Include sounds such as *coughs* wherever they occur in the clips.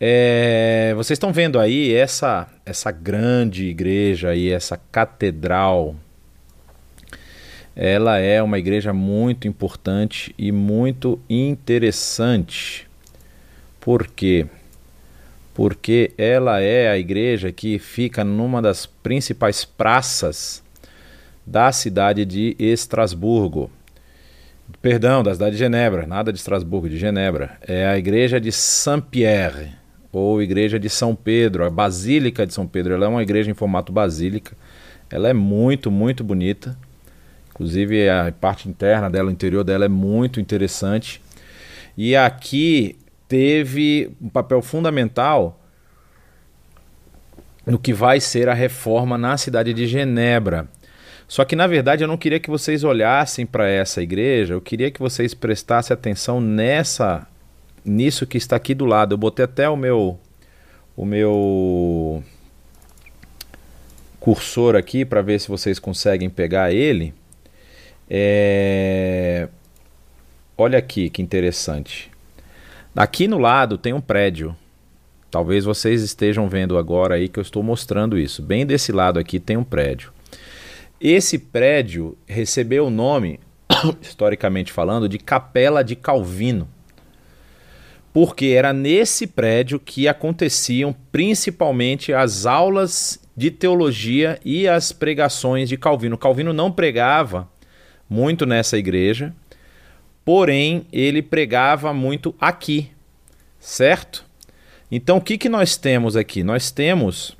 É, vocês estão vendo aí essa, essa grande igreja e essa catedral. Ela é uma igreja muito importante e muito interessante. Por quê? Porque ela é a igreja que fica numa das principais praças da cidade de Estrasburgo. Perdão, da cidade de Genebra, nada de Estrasburgo, de Genebra. É a igreja de Saint-Pierre ou Igreja de São Pedro, a Basílica de São Pedro. Ela é uma igreja em formato basílica. Ela é muito, muito bonita. Inclusive a parte interna dela, o interior dela é muito interessante. E aqui teve um papel fundamental no que vai ser a reforma na cidade de Genebra. Só que na verdade eu não queria que vocês olhassem para essa igreja, eu queria que vocês prestassem atenção nessa nisso que está aqui do lado. Eu botei até o meu o meu cursor aqui para ver se vocês conseguem pegar ele. É... Olha aqui que interessante. Aqui no lado tem um prédio. Talvez vocês estejam vendo agora aí que eu estou mostrando isso. Bem desse lado aqui tem um prédio. Esse prédio recebeu o nome, *coughs* historicamente falando, de Capela de Calvino porque era nesse prédio que aconteciam principalmente as aulas de teologia e as pregações de Calvino. Calvino não pregava muito nessa igreja, porém ele pregava muito aqui, certo? Então o que, que nós temos aqui? Nós temos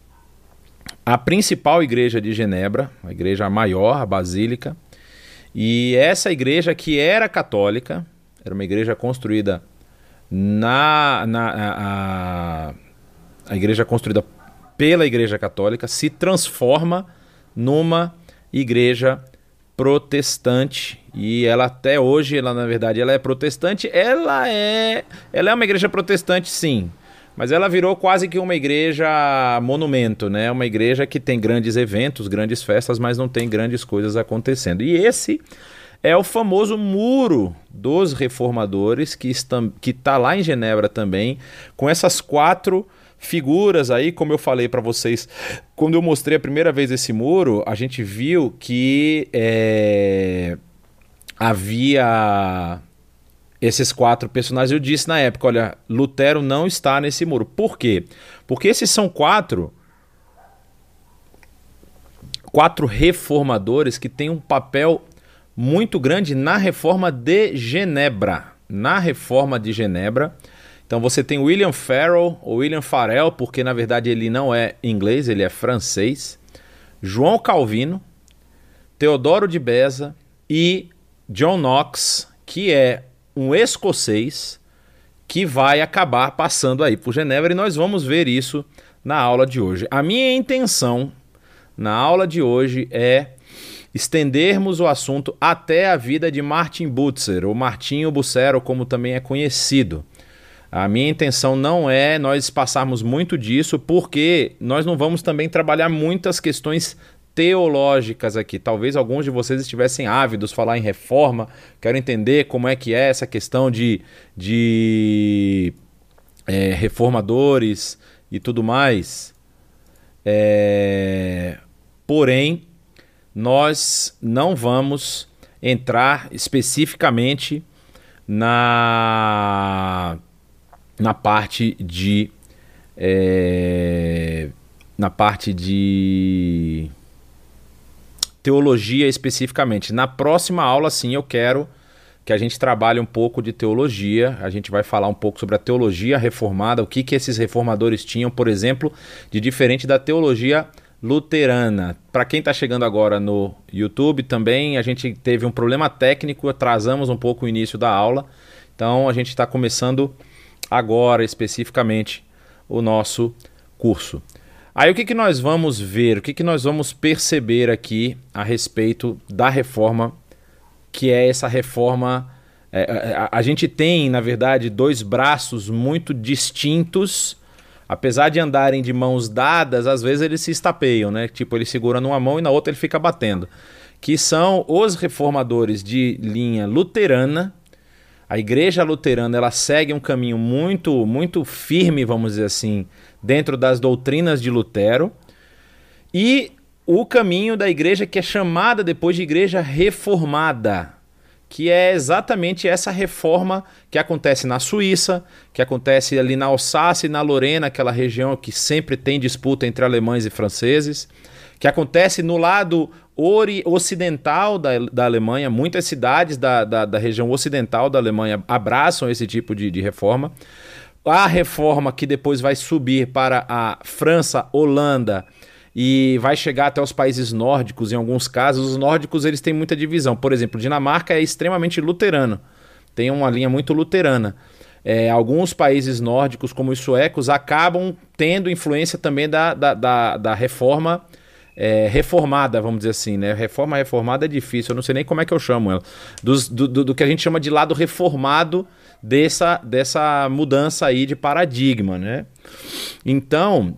a principal igreja de Genebra, a igreja maior, a Basílica, e essa igreja que era católica, era uma igreja construída na, na a, a igreja construída pela Igreja Católica se transforma numa igreja protestante. E ela até hoje ela na verdade ela é protestante. Ela é ela é uma igreja protestante sim. Mas ela virou quase que uma igreja monumento né? Uma igreja que tem grandes eventos grandes festas mas não tem grandes coisas acontecendo. E esse é o famoso muro dos reformadores que está, que está lá em Genebra também, com essas quatro figuras aí, como eu falei para vocês, quando eu mostrei a primeira vez esse muro, a gente viu que é, havia esses quatro personagens. Eu disse na época, olha, Lutero não está nesse muro. Por quê? Porque esses são quatro quatro reformadores que têm um papel muito grande na reforma de Genebra. Na reforma de Genebra. Então você tem William Farrell, ou William Farel, porque na verdade ele não é inglês, ele é francês. João Calvino, Teodoro de Beza e John Knox, que é um escocês que vai acabar passando aí por Genebra e nós vamos ver isso na aula de hoje. A minha intenção na aula de hoje é estendermos o assunto até a vida de Martin Butzer, ou Martinho Bucero, como também é conhecido. A minha intenção não é nós passarmos muito disso, porque nós não vamos também trabalhar muitas questões teológicas aqui. Talvez alguns de vocês estivessem ávidos falar em reforma, quero entender como é que é essa questão de, de é, reformadores e tudo mais. É, porém, nós não vamos entrar especificamente na, na parte de. É, na parte de teologia especificamente. Na próxima aula, sim, eu quero que a gente trabalhe um pouco de teologia. A gente vai falar um pouco sobre a teologia reformada, o que, que esses reformadores tinham, por exemplo, de diferente da teologia luterana. Para quem está chegando agora no YouTube também, a gente teve um problema técnico, atrasamos um pouco o início da aula. Então a gente está começando agora especificamente o nosso curso. Aí o que, que nós vamos ver, o que, que nós vamos perceber aqui a respeito da reforma, que é essa reforma. É, a, a gente tem, na verdade, dois braços muito distintos apesar de andarem de mãos dadas, às vezes eles se estapeiam, né? Tipo, ele segura numa mão e na outra ele fica batendo. Que são os reformadores de linha luterana. A igreja luterana ela segue um caminho muito, muito firme, vamos dizer assim, dentro das doutrinas de Lutero. E o caminho da igreja que é chamada depois de igreja reformada, que é exatamente essa reforma que acontece na Suíça, que acontece ali na Alsácia e na Lorena, aquela região que sempre tem disputa entre alemães e franceses, que acontece no lado ocidental da, da Alemanha, muitas cidades da, da, da, região ocidental da Alemanha abraçam esse tipo de, de reforma. A reforma que depois vai subir para a França, Holanda, e vai chegar até os países nórdicos em alguns casos. Os nórdicos eles têm muita divisão. Por exemplo, Dinamarca é extremamente luterano, tem uma linha muito luterana. É, alguns países nórdicos, como os suecos, acabam tendo influência também da, da, da, da reforma é, reformada, vamos dizer assim, né? Reforma reformada é difícil, eu não sei nem como é que eu chamo ela. Dos, do, do, do, que a gente chama de lado reformado dessa, dessa mudança aí de paradigma, né? Então,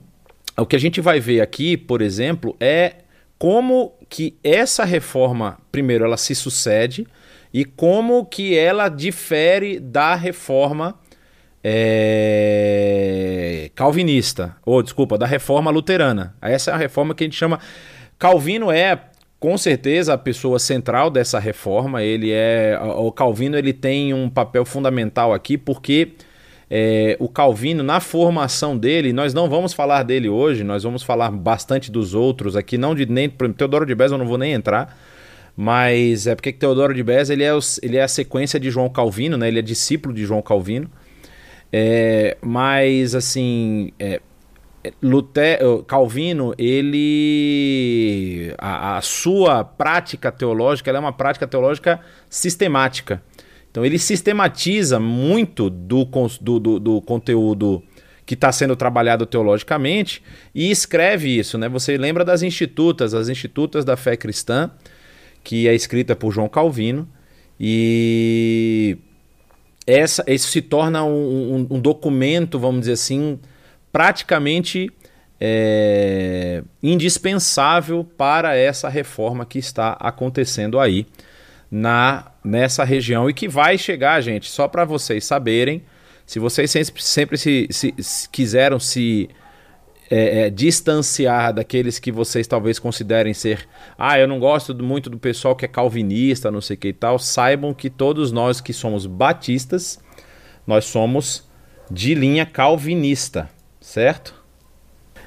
o que a gente vai ver aqui, por exemplo, é como que essa reforma, primeiro, ela se sucede e como que ela difere da reforma é, calvinista, ou desculpa, da reforma luterana. Essa é a reforma que a gente chama. Calvino é com certeza a pessoa central dessa reforma. Ele é o Calvino ele tem um papel fundamental aqui porque é, o Calvino, na formação dele, nós não vamos falar dele hoje, nós vamos falar bastante dos outros aqui, não de nem. Teodoro de Bez eu não vou nem entrar, mas é porque Teodoro de Bez ele é, ele é a sequência de João Calvino, né? ele é discípulo de João Calvino. É, mas assim, é, Lutero, Calvino, ele a, a, sua prática teológica é uma prática teológica sistemática. Então ele sistematiza muito do, do, do, do conteúdo que está sendo trabalhado teologicamente e escreve isso. Né? Você lembra das institutas, as institutas da fé cristã, que é escrita por João Calvino, e essa, isso se torna um, um, um documento, vamos dizer assim, praticamente é, indispensável para essa reforma que está acontecendo aí na nessa região e que vai chegar, gente, só para vocês saberem, se vocês sempre, sempre se, se, se quiseram se é, é, distanciar daqueles que vocês talvez considerem ser, ah, eu não gosto muito do pessoal que é calvinista, não sei o que e tal, saibam que todos nós que somos batistas, nós somos de linha calvinista, certo?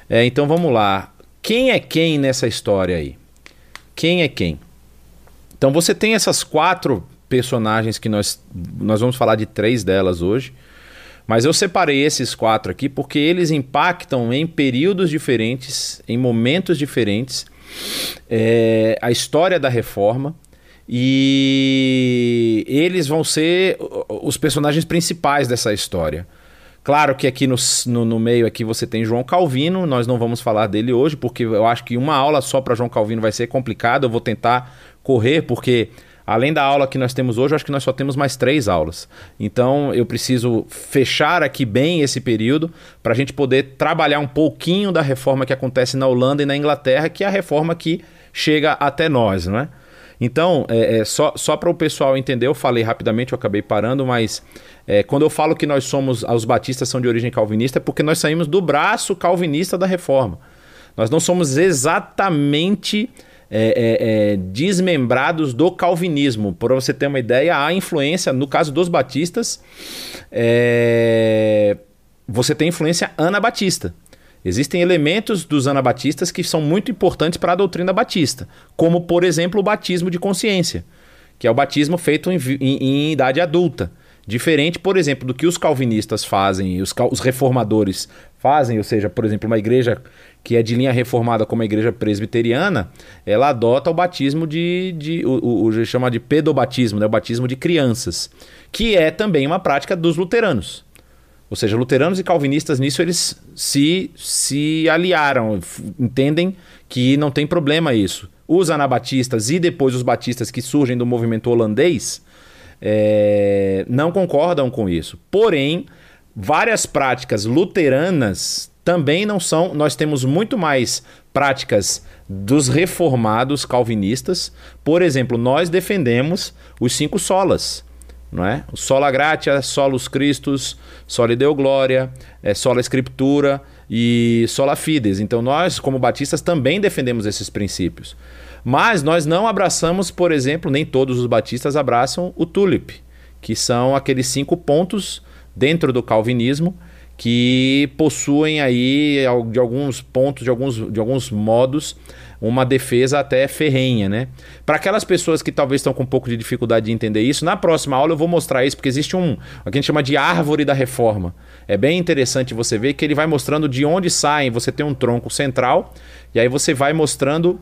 É, então vamos lá. Quem é quem nessa história aí? Quem é quem? Então você tem essas quatro personagens que nós, nós vamos falar de três delas hoje. Mas eu separei esses quatro aqui porque eles impactam em períodos diferentes, em momentos diferentes, é, a história da reforma. E eles vão ser os personagens principais dessa história. Claro que aqui no, no, no, meio aqui você tem João Calvino, nós não vamos falar dele hoje, porque eu acho que uma aula só para João Calvino vai ser complicado. Eu vou tentar correr, porque além da aula que nós temos hoje, eu acho que nós só temos mais três aulas. Então eu preciso fechar aqui bem esse período para a gente poder trabalhar um pouquinho da reforma que acontece na Holanda e na Inglaterra, que é a reforma que chega até nós, não é? Então, é, é só, só para o pessoal entender, eu falei rapidamente, eu acabei parando, mas é, quando eu falo que nós somos, os batistas são de origem calvinista, é porque nós saímos do braço calvinista da reforma. Nós não somos exatamente é, é, é, desmembrados do calvinismo. Para você ter uma ideia, a influência, no caso dos batistas, é, você tem influência anabatista. Existem elementos dos anabatistas que são muito importantes para a doutrina batista, como, por exemplo, o batismo de consciência, que é o batismo feito em, em, em idade adulta. Diferente, por exemplo, do que os calvinistas fazem, os, os reformadores fazem, ou seja, por exemplo, uma igreja que é de linha reformada como a igreja presbiteriana, ela adota o batismo de. de o, o, chama de pedobatismo, né? o batismo de crianças, que é também uma prática dos luteranos. Ou seja, luteranos e calvinistas nisso eles se, se aliaram, entendem que não tem problema isso. Os anabatistas e depois os batistas que surgem do movimento holandês é, não concordam com isso. Porém, várias práticas luteranas também não são. Nós temos muito mais práticas dos reformados calvinistas. Por exemplo, nós defendemos os cinco solas. não é? Sola gratia, solus Christus, soli deo gloria, é, sola escritura e sola fides. Então nós, como batistas, também defendemos esses princípios. Mas nós não abraçamos, por exemplo, nem todos os batistas abraçam o tulip, que são aqueles cinco pontos dentro do calvinismo que possuem aí de alguns pontos, de alguns, de alguns modos, uma defesa até ferrenha, né? Para aquelas pessoas que talvez estão com um pouco de dificuldade de entender isso, na próxima aula eu vou mostrar isso, porque existe um, o que a gente chama de árvore da reforma. É bem interessante você ver que ele vai mostrando de onde saem, você tem um tronco central, e aí você vai mostrando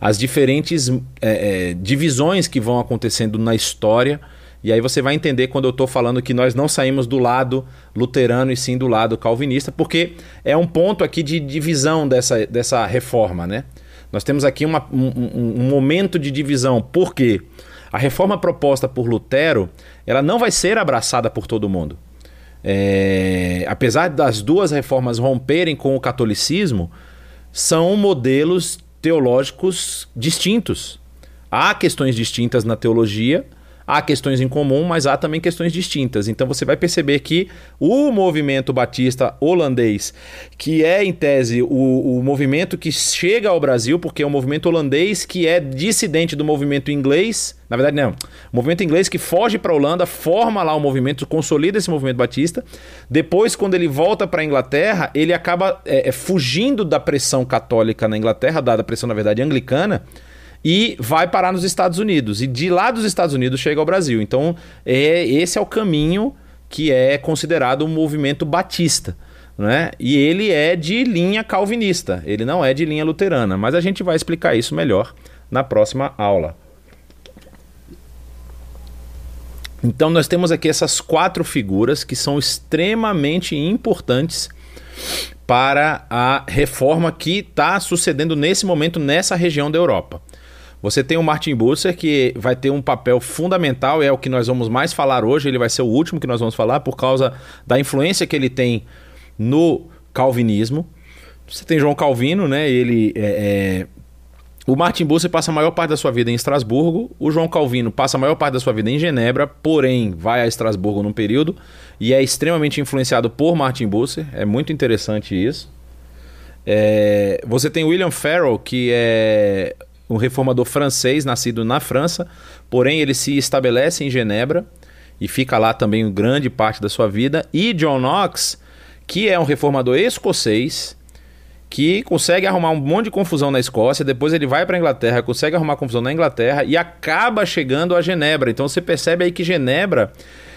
as diferentes é, é, divisões que vão acontecendo na história e aí você vai entender quando eu estou falando que nós não saímos do lado luterano e sim do lado calvinista, porque é um ponto aqui de divisão dessa, dessa reforma, né? Nós temos aqui uma, um, um momento de divisão. Por quê? A reforma proposta por Lutero, ela não vai ser abraçada por todo mundo. É, apesar das duas reformas romperem com o catolicismo, são modelos teológicos distintos. Há questões distintas na teologia, Há questões em comum, mas há também questões distintas. Então você vai perceber que o movimento batista holandês, que é em tese o, o movimento que chega ao Brasil, porque é um movimento holandês que é dissidente do movimento inglês, na verdade, não. O movimento inglês que foge para a Holanda, forma lá o movimento, consolida esse movimento batista. Depois, quando ele volta para a Inglaterra, ele acaba é, é, fugindo da pressão católica na Inglaterra, dada a pressão, na verdade, anglicana e vai parar nos Estados Unidos. E de lá dos Estados Unidos chega ao Brasil. Então, é, esse é o caminho que é considerado um movimento batista. Né? E ele é de linha calvinista, ele não é de linha luterana. Mas a gente vai explicar isso melhor na próxima aula. Então, nós temos aqui essas quatro figuras que são extremamente importantes para a reforma que está sucedendo nesse momento nessa região da Europa. Você tem o Martin Busser, que vai ter um papel fundamental, é o que nós vamos mais falar hoje, ele vai ser o último que nós vamos falar, por causa da influência que ele tem no calvinismo. Você tem João Calvino, né? Ele é, é... O Martin Busser passa a maior parte da sua vida em Estrasburgo, o João Calvino passa a maior parte da sua vida em Genebra, porém vai a Estrasburgo num período e é extremamente influenciado por Martin Busser. É muito interessante isso. É... Você tem William Farrell, que é um reformador francês, nascido na França, porém ele se estabelece em Genebra e fica lá também grande parte da sua vida. E John Knox, que é um reformador escocês, que consegue arrumar um monte de confusão na Escócia, depois ele vai para a Inglaterra, consegue arrumar confusão na Inglaterra e acaba chegando a Genebra. Então você percebe aí que Genebra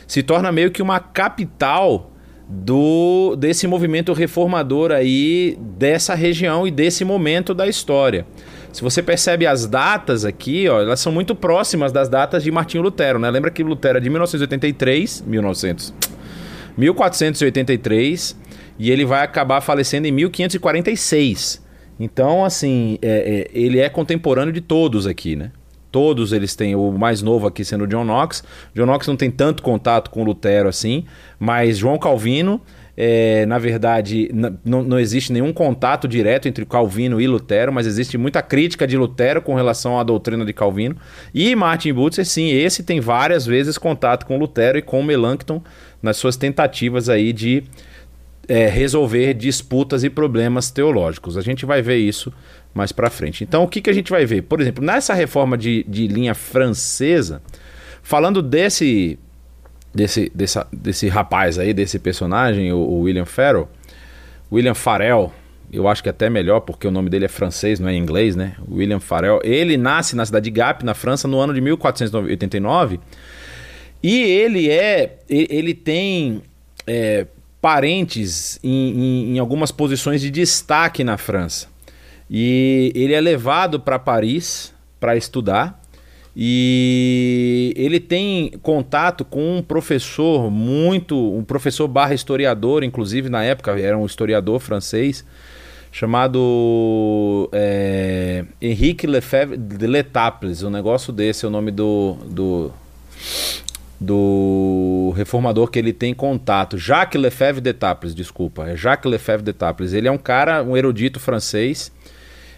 se torna meio que uma capital do desse movimento reformador aí dessa região e desse momento da história. Se você percebe as datas aqui, ó, elas são muito próximas das datas de Martinho Lutero, né? Lembra que Lutero é de 1983, 1900, 1483 e ele vai acabar falecendo em 1546. Então, assim, é, é, ele é contemporâneo de todos aqui, né? Todos eles têm, o mais novo aqui sendo o John Knox. John Knox não tem tanto contato com Lutero assim, mas João Calvino é, na verdade, não, existe nenhum contato direto entre Calvino e Lutero, mas existe muita crítica de Lutero com relação à doutrina de Calvino. E Martin Butzer, sim, esse tem várias vezes contato com Lutero e com Melanchthon nas suas tentativas aí de é, resolver disputas e problemas teológicos. A gente vai ver isso mais para frente. Então, o que, que a gente vai ver? Por exemplo, nessa reforma de, de linha francesa, falando desse desse, desse, desse rapaz aí, desse personagem, o, o William Farrell. William Farrell, eu acho que é até melhor porque o nome dele é francês, não é inglês, né? William Farrell. Ele nasce na cidade de Gap, na França, no ano de 1489. E ele é. Ele tem é, parentes em, em, em algumas posições de destaque na França. E ele é levado para Paris para estudar. E ele tem contato com um professor muito, um professor barra historiador, inclusive na época era um historiador francês, chamado é, Henrique Lefebvre de Letaples, um negócio desse, é o nome do, do, do reformador que ele tem contato, Jacques Lefebvre de Letaples, desculpa, é Jacques Lefebvre de Letaples. Ele é um cara, um erudito francês,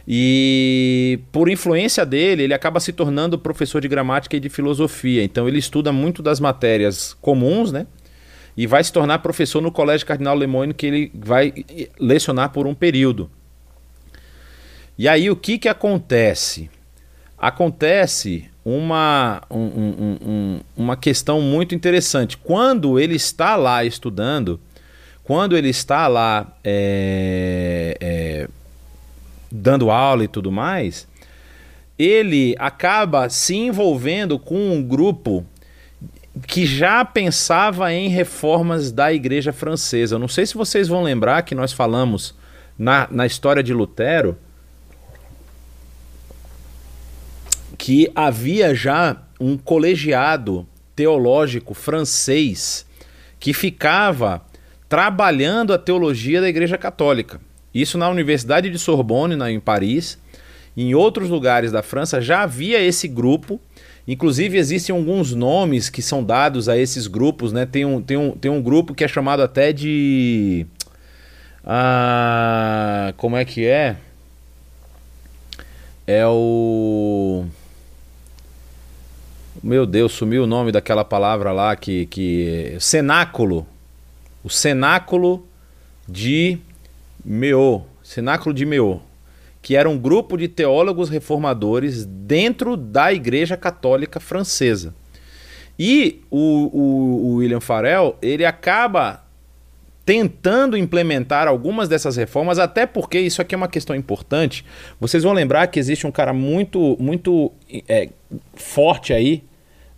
E por influência dele, ele acaba se tornando professor de gramática e de filosofia. Então ele estuda muito das matérias comuns, né? E vai se tornar professor no Colégio Cardinal Lemoyne, que ele vai lecionar por um período. E aí o que, que acontece? Acontece uma, um, um, um, uma questão muito interessante. Quando ele está lá estudando, quando ele está lá é, é, dando aula e tudo mais, ele acaba se envolvendo com um grupo que já pensava em reformas da igreja francesa. Não sei se vocês vão lembrar que nós falamos na, na história de Lutero que havia já um colegiado teológico francês que ficava trabalhando a teologia da Igreja Católica. Isso na Universidade de Sorbonne, em Paris. Em outros lugares da França já havia esse grupo. Inclusive, existem alguns nomes que são dados a esses grupos. Né? Tem, um, tem, um, tem um grupo que é chamado até de. Ah, como é que é? É o. Meu Deus, sumiu o nome daquela palavra lá que. que... Cenáculo. O cenáculo de Meô, Cenáculo de Meô, que era um grupo de teólogos reformadores dentro da Igreja Católica Francesa. E o, o, o William Farel, ele acaba tentando implementar algumas dessas reformas, até porque isso aqui é uma questão importante. Vocês vão lembrar que existe um cara muito, muito é, forte aí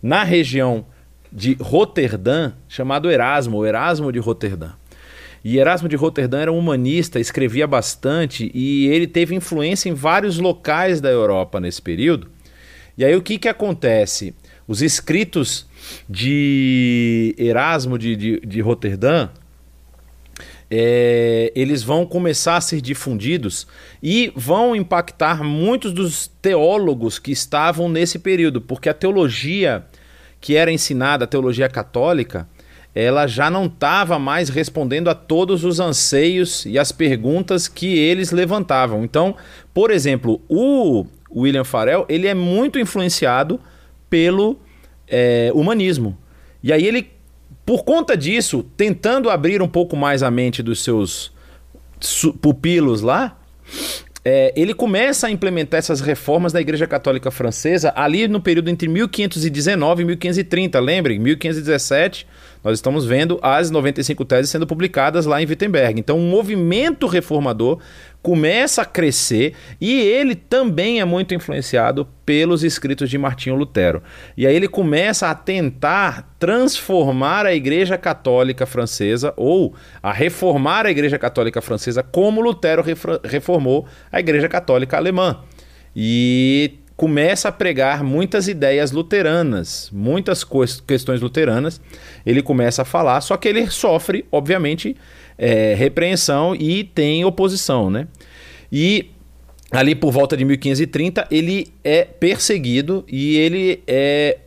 na região de Roterdã, chamado Erasmo, o Erasmo de Roterdã. E Erasmo de Roterdã era um humanista, escrevia bastante e ele teve influência em vários locais da Europa nesse período. E aí o que, que acontece? Os escritos de Erasmo de, de, de Roterdã, é, eles vão começar a ser difundidos e vão impactar muitos dos teólogos que estavam nesse período, porque a teologia que era ensinada, a teologia católica, ela já não estava mais respondendo a todos os anseios e as perguntas que eles levantavam. Então, por exemplo, o William Farel ele é muito influenciado pelo é, humanismo. E aí ele, por conta disso, tentando abrir um pouco mais a mente dos seus pupilos lá, é, ele começa a implementar essas reformas da Igreja Católica Francesa ali no período entre 1519 e 1530. Lembrem, 1517 nós estamos vendo as 95 teses sendo publicadas lá em Wittenberg. Então, o um movimento reformador começa a crescer e ele também é muito influenciado pelos escritos de Martinho Lutero. E aí ele começa a tentar transformar a Igreja Católica Francesa ou a reformar a Igreja Católica Francesa como Lutero reformou a Igreja Católica Alemã. E começa a pregar muitas ideias luteranas, muitas questões luteranas. Ele começa a falar, só que ele sofre, obviamente, é, repreensão e tem oposição, né? E ali por volta de 1530 ele é perseguido e ele é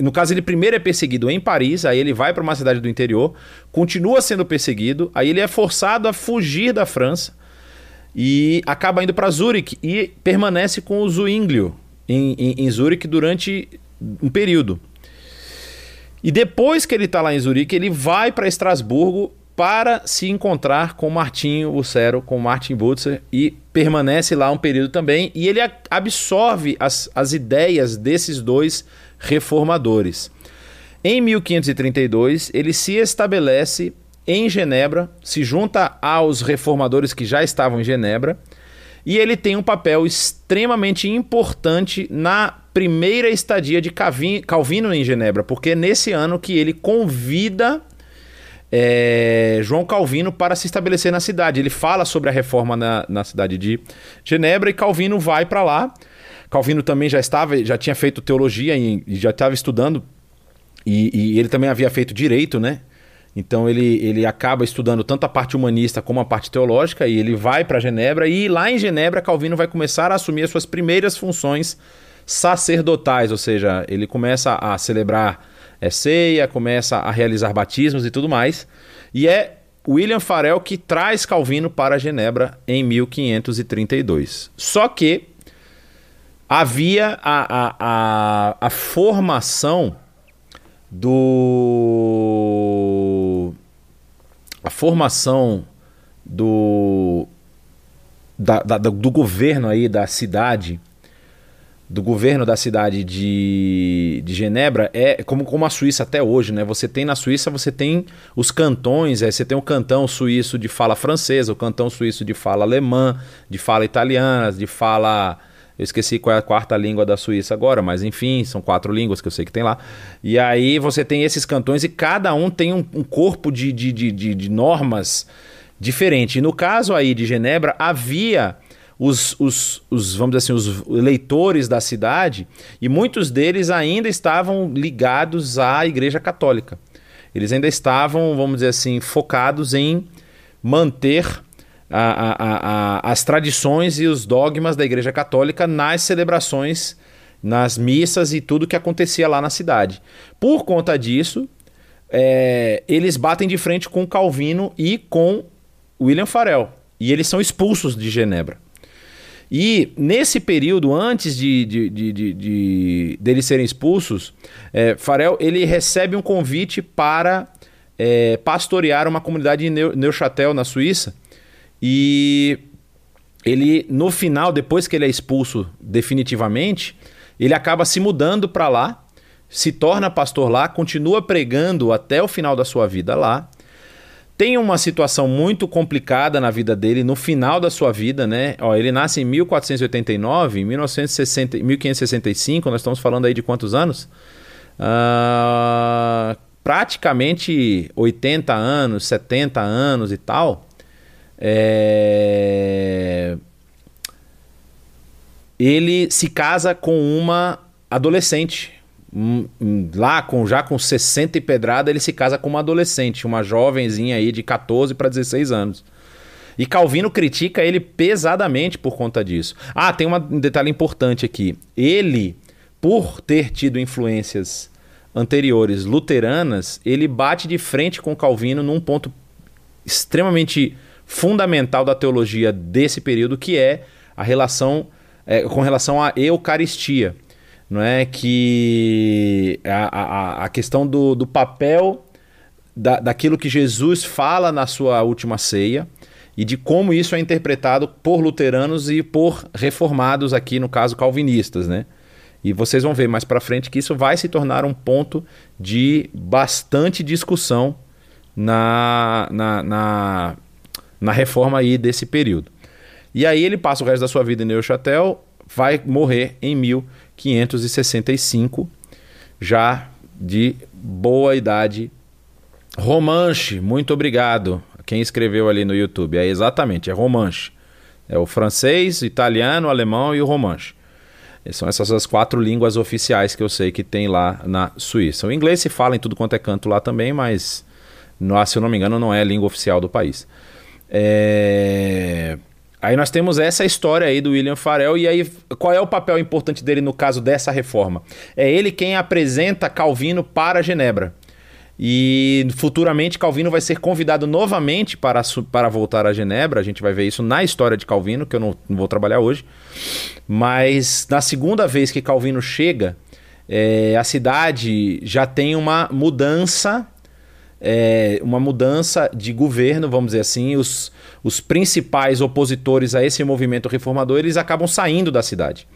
no caso, ele primeiro é perseguido em Paris, aí ele vai para uma cidade do interior, continua sendo perseguido, aí ele é forçado a fugir da França e acaba indo para Zurique e permanece com o Zwinglio, em, em, em Zurique durante um período. E depois que ele está lá em Zurique, ele vai para Estrasburgo para se encontrar com Martinho Lucero, com Martin Butzer, e permanece lá um período também. E ele absorve as, as ideias desses dois reformadores. Em 1532, ele se estabelece em Genebra, se junta aos reformadores que já estavam em Genebra e ele tem um papel extremamente importante na primeira estadia de Calvino em Genebra, porque é nesse ano que ele convida é, João Calvino para se estabelecer na cidade. Ele fala sobre a reforma na, na cidade de Genebra e Calvino vai para lá. Calvino também já estava, já tinha feito teologia e já estava estudando e, e, ele também havia feito direito, né? Então ele, ele acaba estudando tanto a parte humanista como a parte teológica e ele vai para Genebra e lá em Genebra Calvino vai começar a assumir as suas primeiras funções sacerdotais, ou seja, ele começa a celebrar é, ceia, começa a realizar batismos e tudo mais. E é William Farel que traz Calvino para Genebra em 1532. Só que havia a, a, a, a formação do. A formação do. Da, da, do governo aí da cidade do governo da cidade de, de Genebra é como, como a Suíça até hoje, né? Você tem na Suíça, você tem os cantões, é, você tem o cantão suíço de fala francesa, o cantão suíço de fala alemã, de fala italiana, de fala. Eu esqueci qual é a quarta língua da Suíça agora, mas enfim, são quatro línguas que eu sei que tem lá. E aí você tem esses cantões e cada um tem um, um corpo de, de, de, de, de normas diferente. E no caso aí de Genebra, havia os, os, os, vamos dizer assim, os eleitores da cidade, e muitos deles ainda estavam ligados à Igreja Católica. Eles ainda estavam, vamos dizer assim, focados em manter a, a, a, as tradições e os dogmas da Igreja Católica nas celebrações, nas missas e tudo que acontecia lá na cidade. Por conta disso, é, eles batem de frente com Calvino e com William Farel. E eles são expulsos de Genebra. E nesse período, antes de, de, de, de, de deles serem expulsos, é, Farel ele recebe um convite para é, pastorear uma comunidade em Neuchâtel, na Suíça. E ele, no final, depois que ele é expulso definitivamente, ele acaba se mudando para lá, se torna pastor lá, continua pregando até o final da sua vida lá tem uma situação muito complicada na vida dele, no final da sua vida, né? Ó, ele nasce em 1489, em 1960, 1565, nós estamos falando aí de quantos anos? Uh, praticamente 80 anos, 70 anos e tal. É... Ele se casa com uma adolescente, lá com já com 60 e pedrada, ele se casa com uma adolescente, uma jovenzinha aí de 14 para 16 anos. E Calvino critica ele pesadamente por conta disso. Ah, tem um detalhe importante aqui. Ele, por ter tido influências anteriores luteranas, ele bate de frente com Calvino num ponto extremamente fundamental da teologia desse período, que é a relação é, com relação à Eucaristia não é que a, a, a questão do, do papel da, daquilo que Jesus fala na sua última ceia e de como isso é interpretado por luteranos e por reformados aqui no caso calvinistas, né? E vocês vão ver mais para frente que isso vai se tornar um ponto de bastante discussão na, na, na, na reforma aí desse período. E aí ele passa o resto da sua vida em Neuchâtel, vai morrer em 1565, já de boa idade. Romanche, muito obrigado. Quem escreveu ali no YouTube. É exatamente, é Romanche. É o francês, o italiano, o alemão e o romanche. São essas as quatro línguas oficiais que eu sei que tem lá na Suíça. O inglês se fala em tudo quanto é canto lá também, mas se eu não me engano não é a língua oficial do país. É... Aí nós temos essa história aí do William Farel, e aí qual é o papel importante dele no caso dessa reforma? É ele quem apresenta Calvino para Genebra. E futuramente Calvino vai ser convidado novamente para, para voltar a Genebra. A gente vai ver isso na história de Calvino, que eu não, não vou trabalhar hoje. Mas na segunda vez que Calvino chega, é, a cidade já tem uma mudança é, uma mudança de governo, vamos dizer assim, os, os principais opositores a esse movimento reformador, eles acabam saindo da cidade.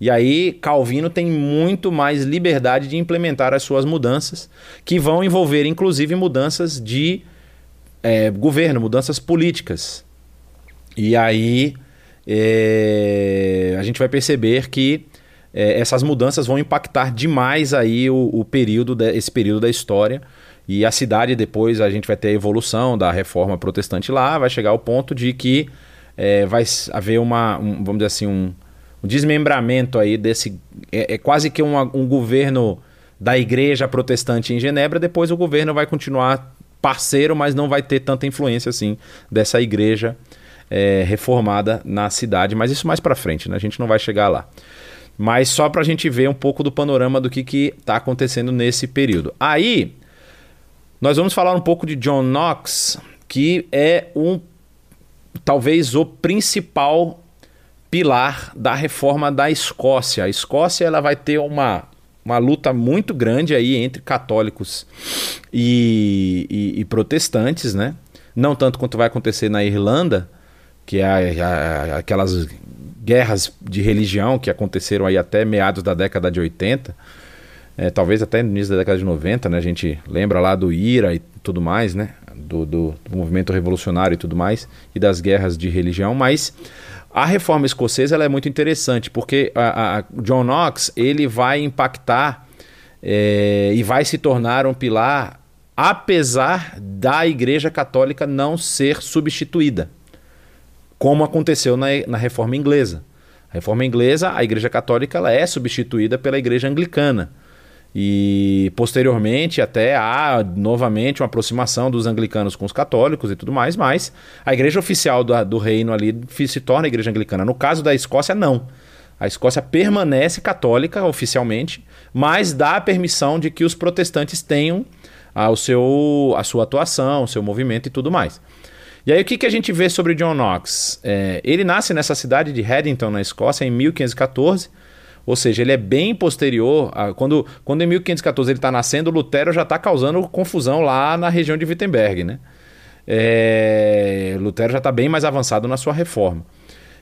E aí Calvino tem muito mais liberdade de implementar as suas mudanças, que vão envolver inclusive mudanças de é, governo, mudanças políticas. E aí é, a gente vai perceber que é, essas mudanças vão impactar demais aí o, o período, de, esse período da história e a cidade, depois, a gente vai ter a evolução da reforma protestante lá, vai chegar ao ponto de que é, vai haver uma, um, vamos dizer assim, um, um desmembramento aí desse. É, é quase que uma, um governo da igreja protestante em Genebra, depois o governo vai continuar parceiro, mas não vai ter tanta influência assim dessa igreja é, reformada na cidade. Mas isso mais para frente, né? A gente não vai chegar lá. Mas só para a gente ver um pouco do panorama do que está acontecendo nesse período. Aí nós vamos falar um pouco de John Knox, que é um talvez o principal pilar da reforma da Escócia. A Escócia ela vai ter uma, uma luta muito grande aí entre católicos e, e, e protestantes, né? Não tanto quanto vai acontecer na Irlanda, que é a, a, aquelas guerras de religião que aconteceram aí até meados da década de 80, é, talvez até no início da década de 90, né? A gente lembra lá do IRA e tudo mais, né? Do, do, do movimento revolucionário e tudo mais, e das guerras de religião, mas a reforma escocesa ela é muito interessante, porque a, a John Knox ele vai impactar é, e vai se tornar um pilar, apesar da Igreja Católica não ser substituída como aconteceu na, na reforma inglesa. A reforma inglesa, a Igreja Católica ela é substituída pela Igreja Anglicana. E posteriormente até há novamente uma aproximação dos anglicanos com os católicos e tudo mais, mas a igreja oficial do, do reino ali se torna a igreja anglicana. No caso da Escócia, não. A Escócia permanece católica oficialmente, mas dá a permissão de que os protestantes tenham a, o seu, a sua atuação, o seu movimento e tudo mais. E aí o que, que a gente vê sobre John Knox? É, ele nasce nessa cidade de Haddington, na Escócia, em 1514. Ou seja, ele é bem posterior. A, quando, quando em 1514 ele está nascendo, Lutero já está causando confusão lá na região de Wittenberg. Né? É, Lutero já está bem mais avançado na sua reforma.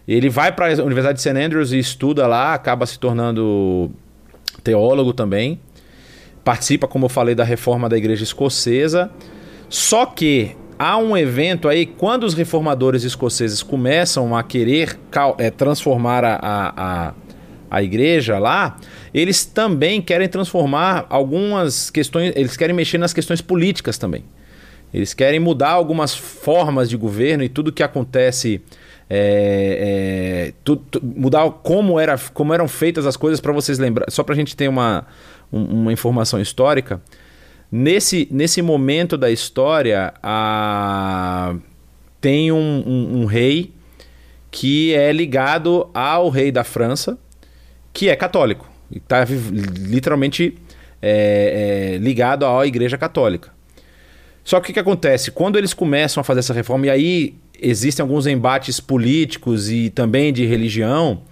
Ele vai para a Universidade de St. Andrews e estuda lá, acaba se tornando teólogo também. Participa, como eu falei, da reforma da igreja escocesa. Só que há um evento aí, quando os reformadores escoceses começam a querer é, transformar a, a, a, igreja lá, eles também querem transformar algumas questões, eles querem mexer nas questões políticas também. Eles querem mudar algumas formas de governo e tudo que acontece. É, é, tu, tu, mudar como, era, como eram feitas as coisas para vocês lembrar. Só para a gente ter uma, um, uma informação histórica. Nesse, nesse momento da história, a... tem um, um, um rei que é ligado ao rei da França, que é católico. E está literalmente é, é, ligado à Igreja Católica. Só que o que acontece? Quando eles começam a fazer essa reforma, e aí existem alguns embates políticos e também de religião,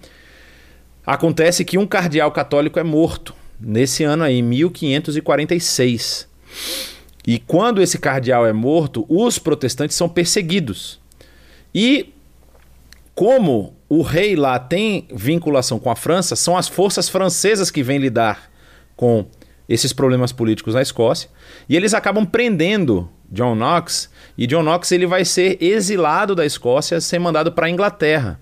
acontece que um cardeal católico é morto nesse ano aí, 1546. E quando esse cardeal é morto, os protestantes são perseguidos. E como o rei lá tem vinculação com a França, são as forças francesas que vêm lidar com esses problemas políticos na Escócia, e eles acabam prendendo John Knox, e John Knox ele vai ser exilado da Escócia, ser mandado para a Inglaterra.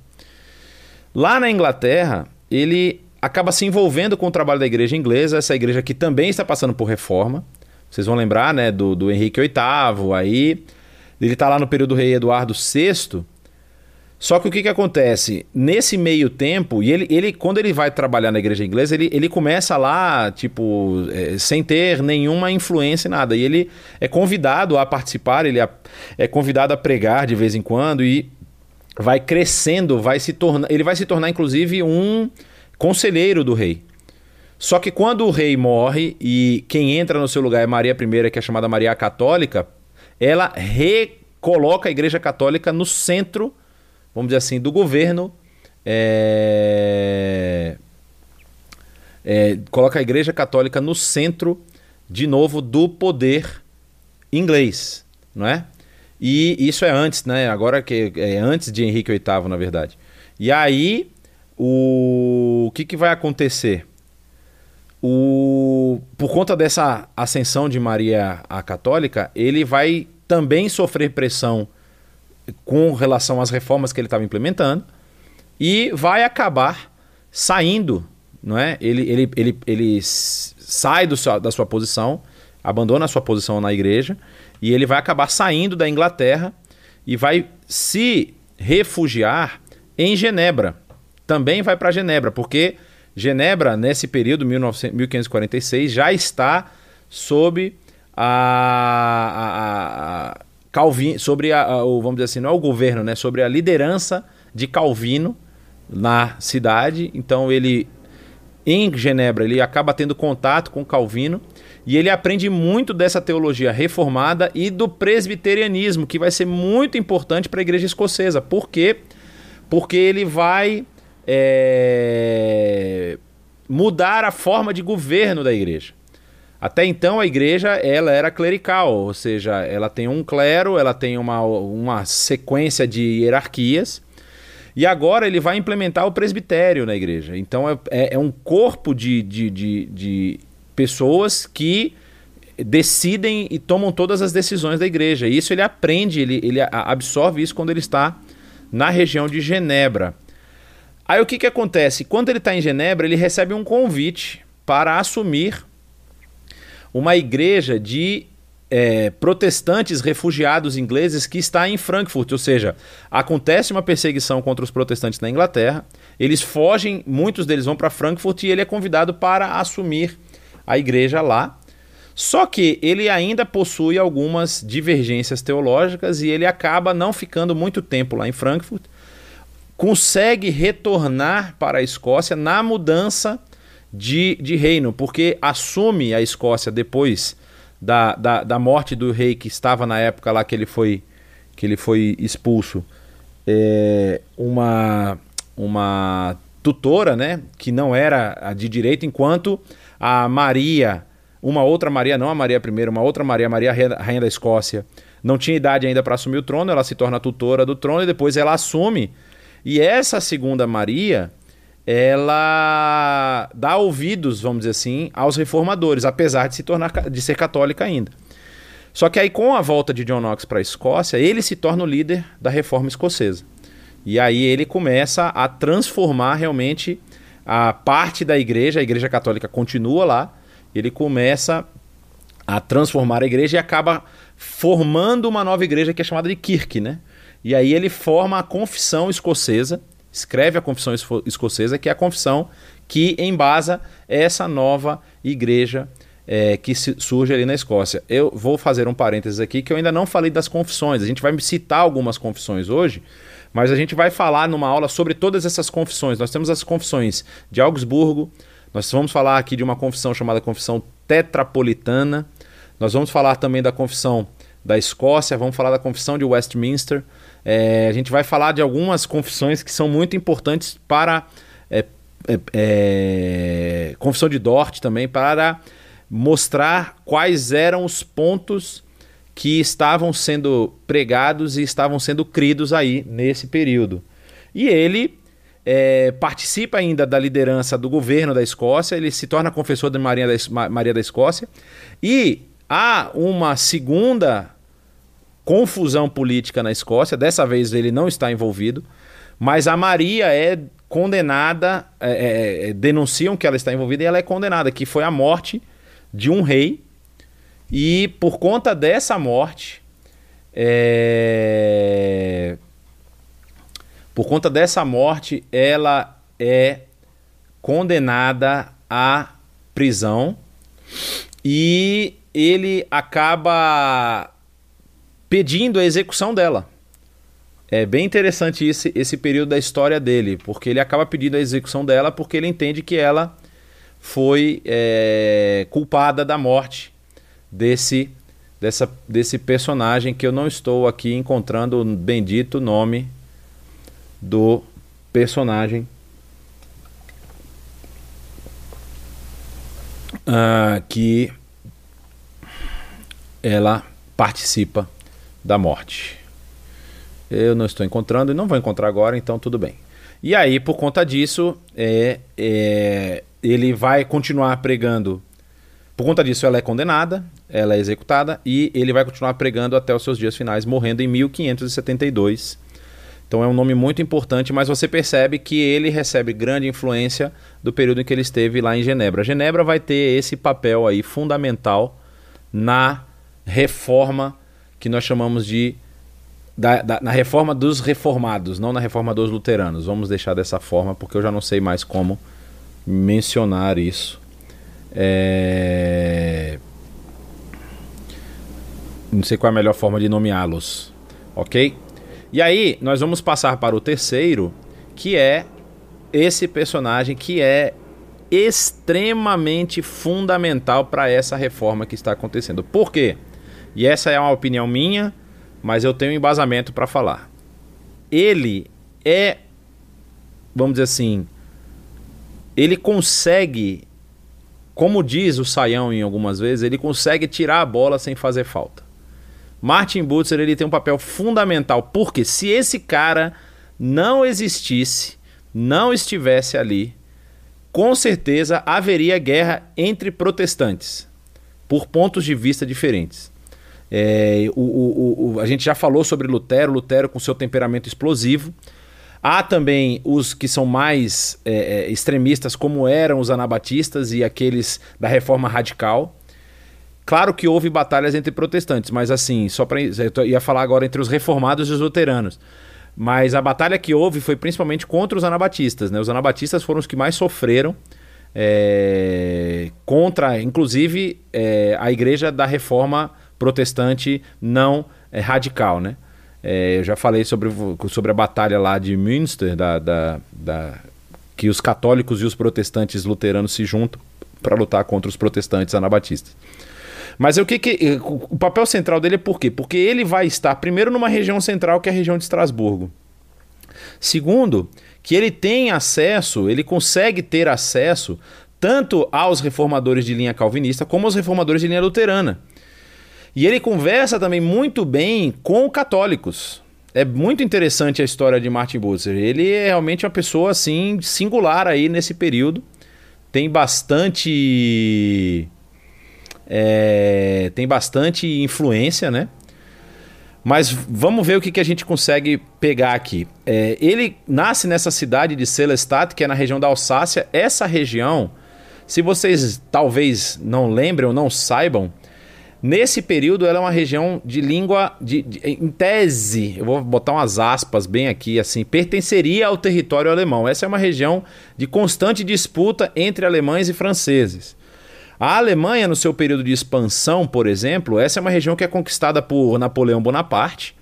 Lá na Inglaterra, ele acaba se envolvendo com o trabalho da igreja inglesa, essa igreja que também está passando por reforma, vocês vão lembrar, né, do, do Henrique VIII, aí ele está lá no período do rei Eduardo VI. Só que o que, que acontece? Nesse meio tempo, e ele, ele quando ele vai trabalhar na igreja inglesa, ele, ele começa lá, tipo, é, sem ter nenhuma influência em nada. E ele é convidado a participar, ele é, é convidado a pregar de vez em quando e vai crescendo, vai se tornar. Ele vai se tornar, inclusive, um conselheiro do rei. Só que quando o rei morre e quem entra no seu lugar é Maria I, que é chamada Maria Católica, ela recoloca a Igreja Católica no centro, vamos dizer assim, do governo. É... É, coloca a Igreja Católica no centro, de novo, do poder inglês, não é? E isso é antes, né? Agora que é antes de Henrique VIII, na verdade. E aí, o, o que, que vai acontecer? o, por conta dessa ascensão de Maria a católica, ele vai também sofrer pressão com relação às reformas que ele estava implementando e vai acabar saindo, não é? Ele, ele, ele, ele sai do seu, da sua posição, abandona a sua posição na igreja e ele vai acabar saindo da Inglaterra e vai se refugiar em Genebra. Também vai para Genebra, porque Genebra, nesse período, 19, 1546, já está sob a, a, a Calvin, sobre a, a, o, vamos dizer assim, não é o governo, né? Sobre a liderança de Calvino na cidade. Então ele em Genebra, ele acaba tendo contato com Calvino e ele aprende muito dessa teologia reformada e do presbiterianismo, que vai ser muito importante para a igreja escocesa. Por quê? Porque ele vai é, mudar a forma de governo da igreja. Até então a igreja ela era clerical, ou seja, ela tem um clero, ela tem uma, uma sequência de hierarquias. E agora ele vai implementar o presbitério na igreja. Então é, é, é um corpo de, de, de, de, pessoas que decidem e tomam todas as decisões da igreja. E isso ele aprende, ele, ele absorve isso quando ele está na região de Genebra. Aí o que, que acontece? Quando ele está em Genebra, ele recebe um convite para assumir uma igreja de é, protestantes refugiados ingleses que está em Frankfurt, ou seja, acontece uma perseguição contra os protestantes na Inglaterra, eles fogem, muitos deles vão para Frankfurt e ele é convidado para assumir a igreja lá. Só que ele ainda possui algumas divergências teológicas e ele acaba não ficando muito tempo lá em Frankfurt. Consegue retornar para a Escócia na mudança de, de reino, porque assume a Escócia depois da, da, da, morte do rei que estava na época lá que ele foi, que ele foi expulso, é, uma, uma tutora, né, que não era de direito, enquanto a Maria, uma outra Maria, não a Maria I, uma outra Maria, Maria rainha da Escócia, não tinha idade ainda para assumir o trono, ela se torna tutora do trono e depois ela assume. E essa segunda Maria, ela dá ouvidos, vamos dizer assim, aos reformadores, apesar de se tornar de ser católica ainda. Só que aí com a volta de John Knox para a Escócia, ele se torna o líder da reforma escocesa. E aí ele começa a transformar realmente a parte da igreja, a igreja católica continua lá, ele começa a transformar a igreja e acaba formando uma nova igreja que é chamada de Kirk, né? E aí ele forma a confissão escocesa, escreve a Confissão Escocesa, que é a confissão que embasa essa nova igreja é, que surge ali na Escócia. Eu vou fazer um parênteses aqui que eu ainda não falei das confissões. A gente vai citar algumas confissões hoje, mas a gente vai falar numa aula sobre todas essas confissões. Nós temos as confissões de Augsburgo, nós vamos falar aqui de uma confissão chamada Confissão Tetrapolitana, nós vamos falar também da confissão da Escócia, vamos falar da confissão de Westminster. É, a gente vai falar de algumas confissões que são muito importantes para é, é, é, confissão de Dort também para mostrar quais eram os pontos que estavam sendo pregados e estavam sendo cridos aí nesse período. E ele é, participa ainda da liderança do governo da Escócia, ele se torna confessor de Maria da, Maria da Escócia e há uma segunda confusão política na Escócia. Dessa vez ele não está envolvido, mas a Maria é condenada, é, é, é, denunciam que ela está envolvida e ela é condenada, que foi a morte de um rei. E por conta dessa morte, é... por conta dessa morte, ela é condenada à prisão e ele acaba pedindo a execução dela. É bem interessante esse, esse período da história dele, porque ele acaba pedindo a execução dela porque ele entende que ela foi é, culpada da morte desse, dessa, desse personagem que eu não estou aqui encontrando o bendito nome do personagem. Uh, que ela participa da morte. Eu não estou encontrando e não vou encontrar agora, então tudo bem. E aí, por conta disso, é, é, ele vai continuar pregando. Por conta disso, ela é condenada, ela é executada e ele vai continuar pregando até os seus dias finais, morrendo em 1572. Então é um nome muito importante, mas você percebe que ele recebe grande influência do período em que ele esteve lá em Genebra. Genebra vai ter esse papel aí fundamental na reforma que nós chamamos de da, da, na reforma dos reformados, não na reforma dos luteranos. Vamos deixar dessa forma, porque eu já não sei mais como mencionar isso. É... Não sei qual é a melhor forma de nomeá-los, ok? E aí, nós vamos passar para o terceiro, que é esse personagem que é extremamente fundamental para essa reforma que está acontecendo. Por quê? E essa é uma opinião minha, mas eu tenho embasamento para falar. Ele é, vamos dizer assim, ele consegue, como diz o Saião em algumas vezes, ele consegue tirar a bola sem fazer falta. Martin Butzer ele tem um papel fundamental, porque se esse cara não existisse, não estivesse ali, com certeza haveria guerra entre protestantes, por pontos de vista diferentes. É, o, o, o, a gente já falou sobre Lutero, Lutero com seu temperamento explosivo. Há também os que são mais é, é extremistas, como eram os anabatistas e aqueles da reforma radical. Claro que houve batalhas entre protestantes, mas assim, só para eu ia falar agora entre os reformados e os luteranos. Mas a batalha que houve foi principalmente contra os anabatistas, né? Os anabatistas foram os que mais sofreram é, contra, inclusive, é, a igreja da reforma protestante não é, radical, né? É, eu já falei sobre, sobre a batalha lá de Münster, da, da, da, que os católicos e os protestantes luteranos se juntam para lutar contra os protestantes anabatistas. Mas o que, que o papel central dele é por quê? Porque ele vai estar primeiro numa região central que é a região de Estrasburgo. Segundo, que ele tem acesso, ele consegue ter acesso tanto aos reformadores de linha calvinista como aos reformadores de linha luterana. E ele conversa também muito bem com católicos. É muito interessante a história de Martin Butzer. Ele é realmente uma pessoa assim singular aí nesse período. Tem bastante é, tem bastante influência, né? Mas vamos ver o que, que a gente consegue pegar aqui. É, ele nasce nessa cidade de Selestat, que é na região da Alsácia. Essa região, se vocês talvez não lembrem ou não saibam, nesse período ela é uma região de língua, de, de, em tese, eu vou botar umas aspas bem aqui, assim, pertenceria ao território alemão. Essa é uma região de constante disputa entre alemães e franceses. A Alemanha, no seu período de expansão, por exemplo, essa é uma região que é conquistada por Napoleão Bonaparte.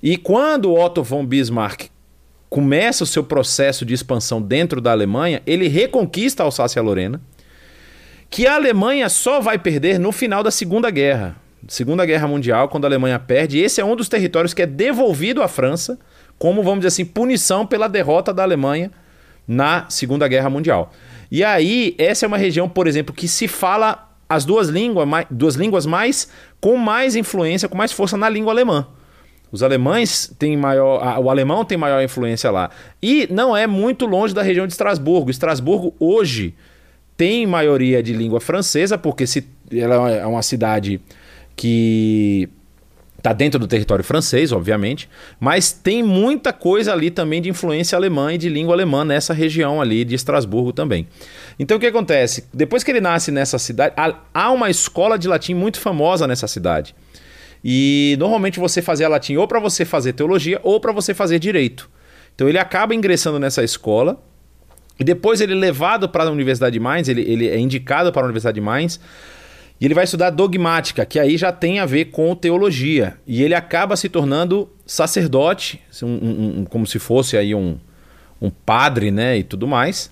E quando Otto von Bismarck começa o seu processo de expansão dentro da Alemanha, ele reconquista a Alsácia-Lorena, que a Alemanha só vai perder no final da Segunda Guerra. Segunda Guerra Mundial, quando a Alemanha perde, esse é um dos territórios que é devolvido à França, como, vamos dizer assim, punição pela derrota da Alemanha na Segunda Guerra Mundial. E aí, essa é uma região, por exemplo, que se fala as duas línguas, mais, duas línguas mais com mais influência, com mais força na língua alemã. Os alemães têm maior. O alemão tem maior influência lá. E não é muito longe da região de Estrasburgo. Estrasburgo hoje tem maioria de língua francesa, porque se, ela é uma cidade que Está dentro do território francês, obviamente, mas tem muita coisa ali também de influência alemã e de língua alemã nessa região ali de Estrasburgo também. Então o que acontece? Depois que ele nasce nessa cidade, há uma escola de latim muito famosa nessa cidade. E normalmente você fazia latim ou para você fazer teologia ou para você fazer direito. Então ele acaba ingressando nessa escola e depois ele é levado para a Universidade de Mainz, ele, ele é indicado para a Universidade de Mainz e ele vai estudar dogmática, que aí já tem a ver com teologia. E ele acaba se tornando sacerdote, um, um, um, como se fosse aí um, um padre, né? E tudo mais.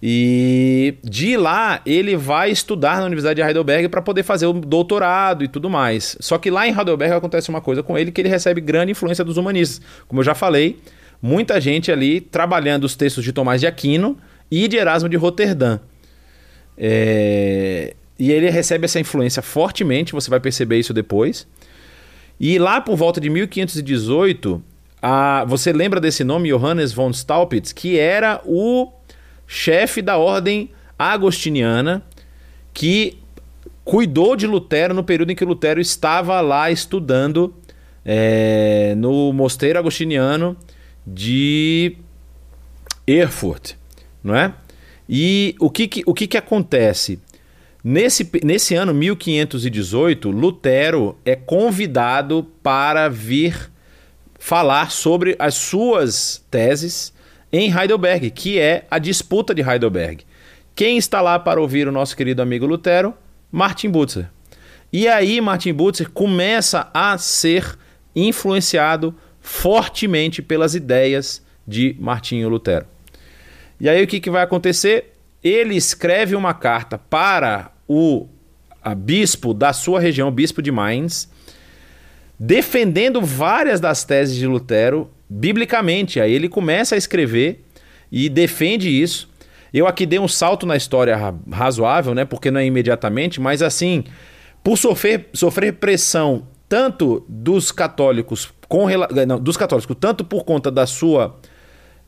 E de lá ele vai estudar na Universidade de Heidelberg para poder fazer o doutorado e tudo mais. Só que lá em Heidelberg acontece uma coisa com ele que ele recebe grande influência dos humanistas. Como eu já falei, muita gente ali trabalhando os textos de Tomás de Aquino e de Erasmo de Roterdã. É... E ele recebe essa influência fortemente, você vai perceber isso depois. E lá por volta de 1518, a, você lembra desse nome, Johannes von Staupitz, que era o chefe da ordem agostiniana que cuidou de Lutero no período em que Lutero estava lá estudando é, no mosteiro agostiniano de Erfurt, não é? E o que, que o que, que acontece? Nesse, nesse ano 1518, Lutero é convidado para vir falar sobre as suas teses em Heidelberg, que é a disputa de Heidelberg. Quem está lá para ouvir o nosso querido amigo Lutero? Martin Butzer. E aí Martin Butzer começa a ser influenciado fortemente pelas ideias de Martinho Lutero. E aí o que, que vai acontecer? ele escreve uma carta para o bispo da sua região, bispo de Mainz, defendendo várias das teses de Lutero biblicamente. Aí ele começa a escrever e defende isso. Eu aqui dei um salto na história razoável, né? Porque não é imediatamente, mas assim, por sofrer, sofrer pressão tanto dos católicos com não, dos católicos, tanto por conta da sua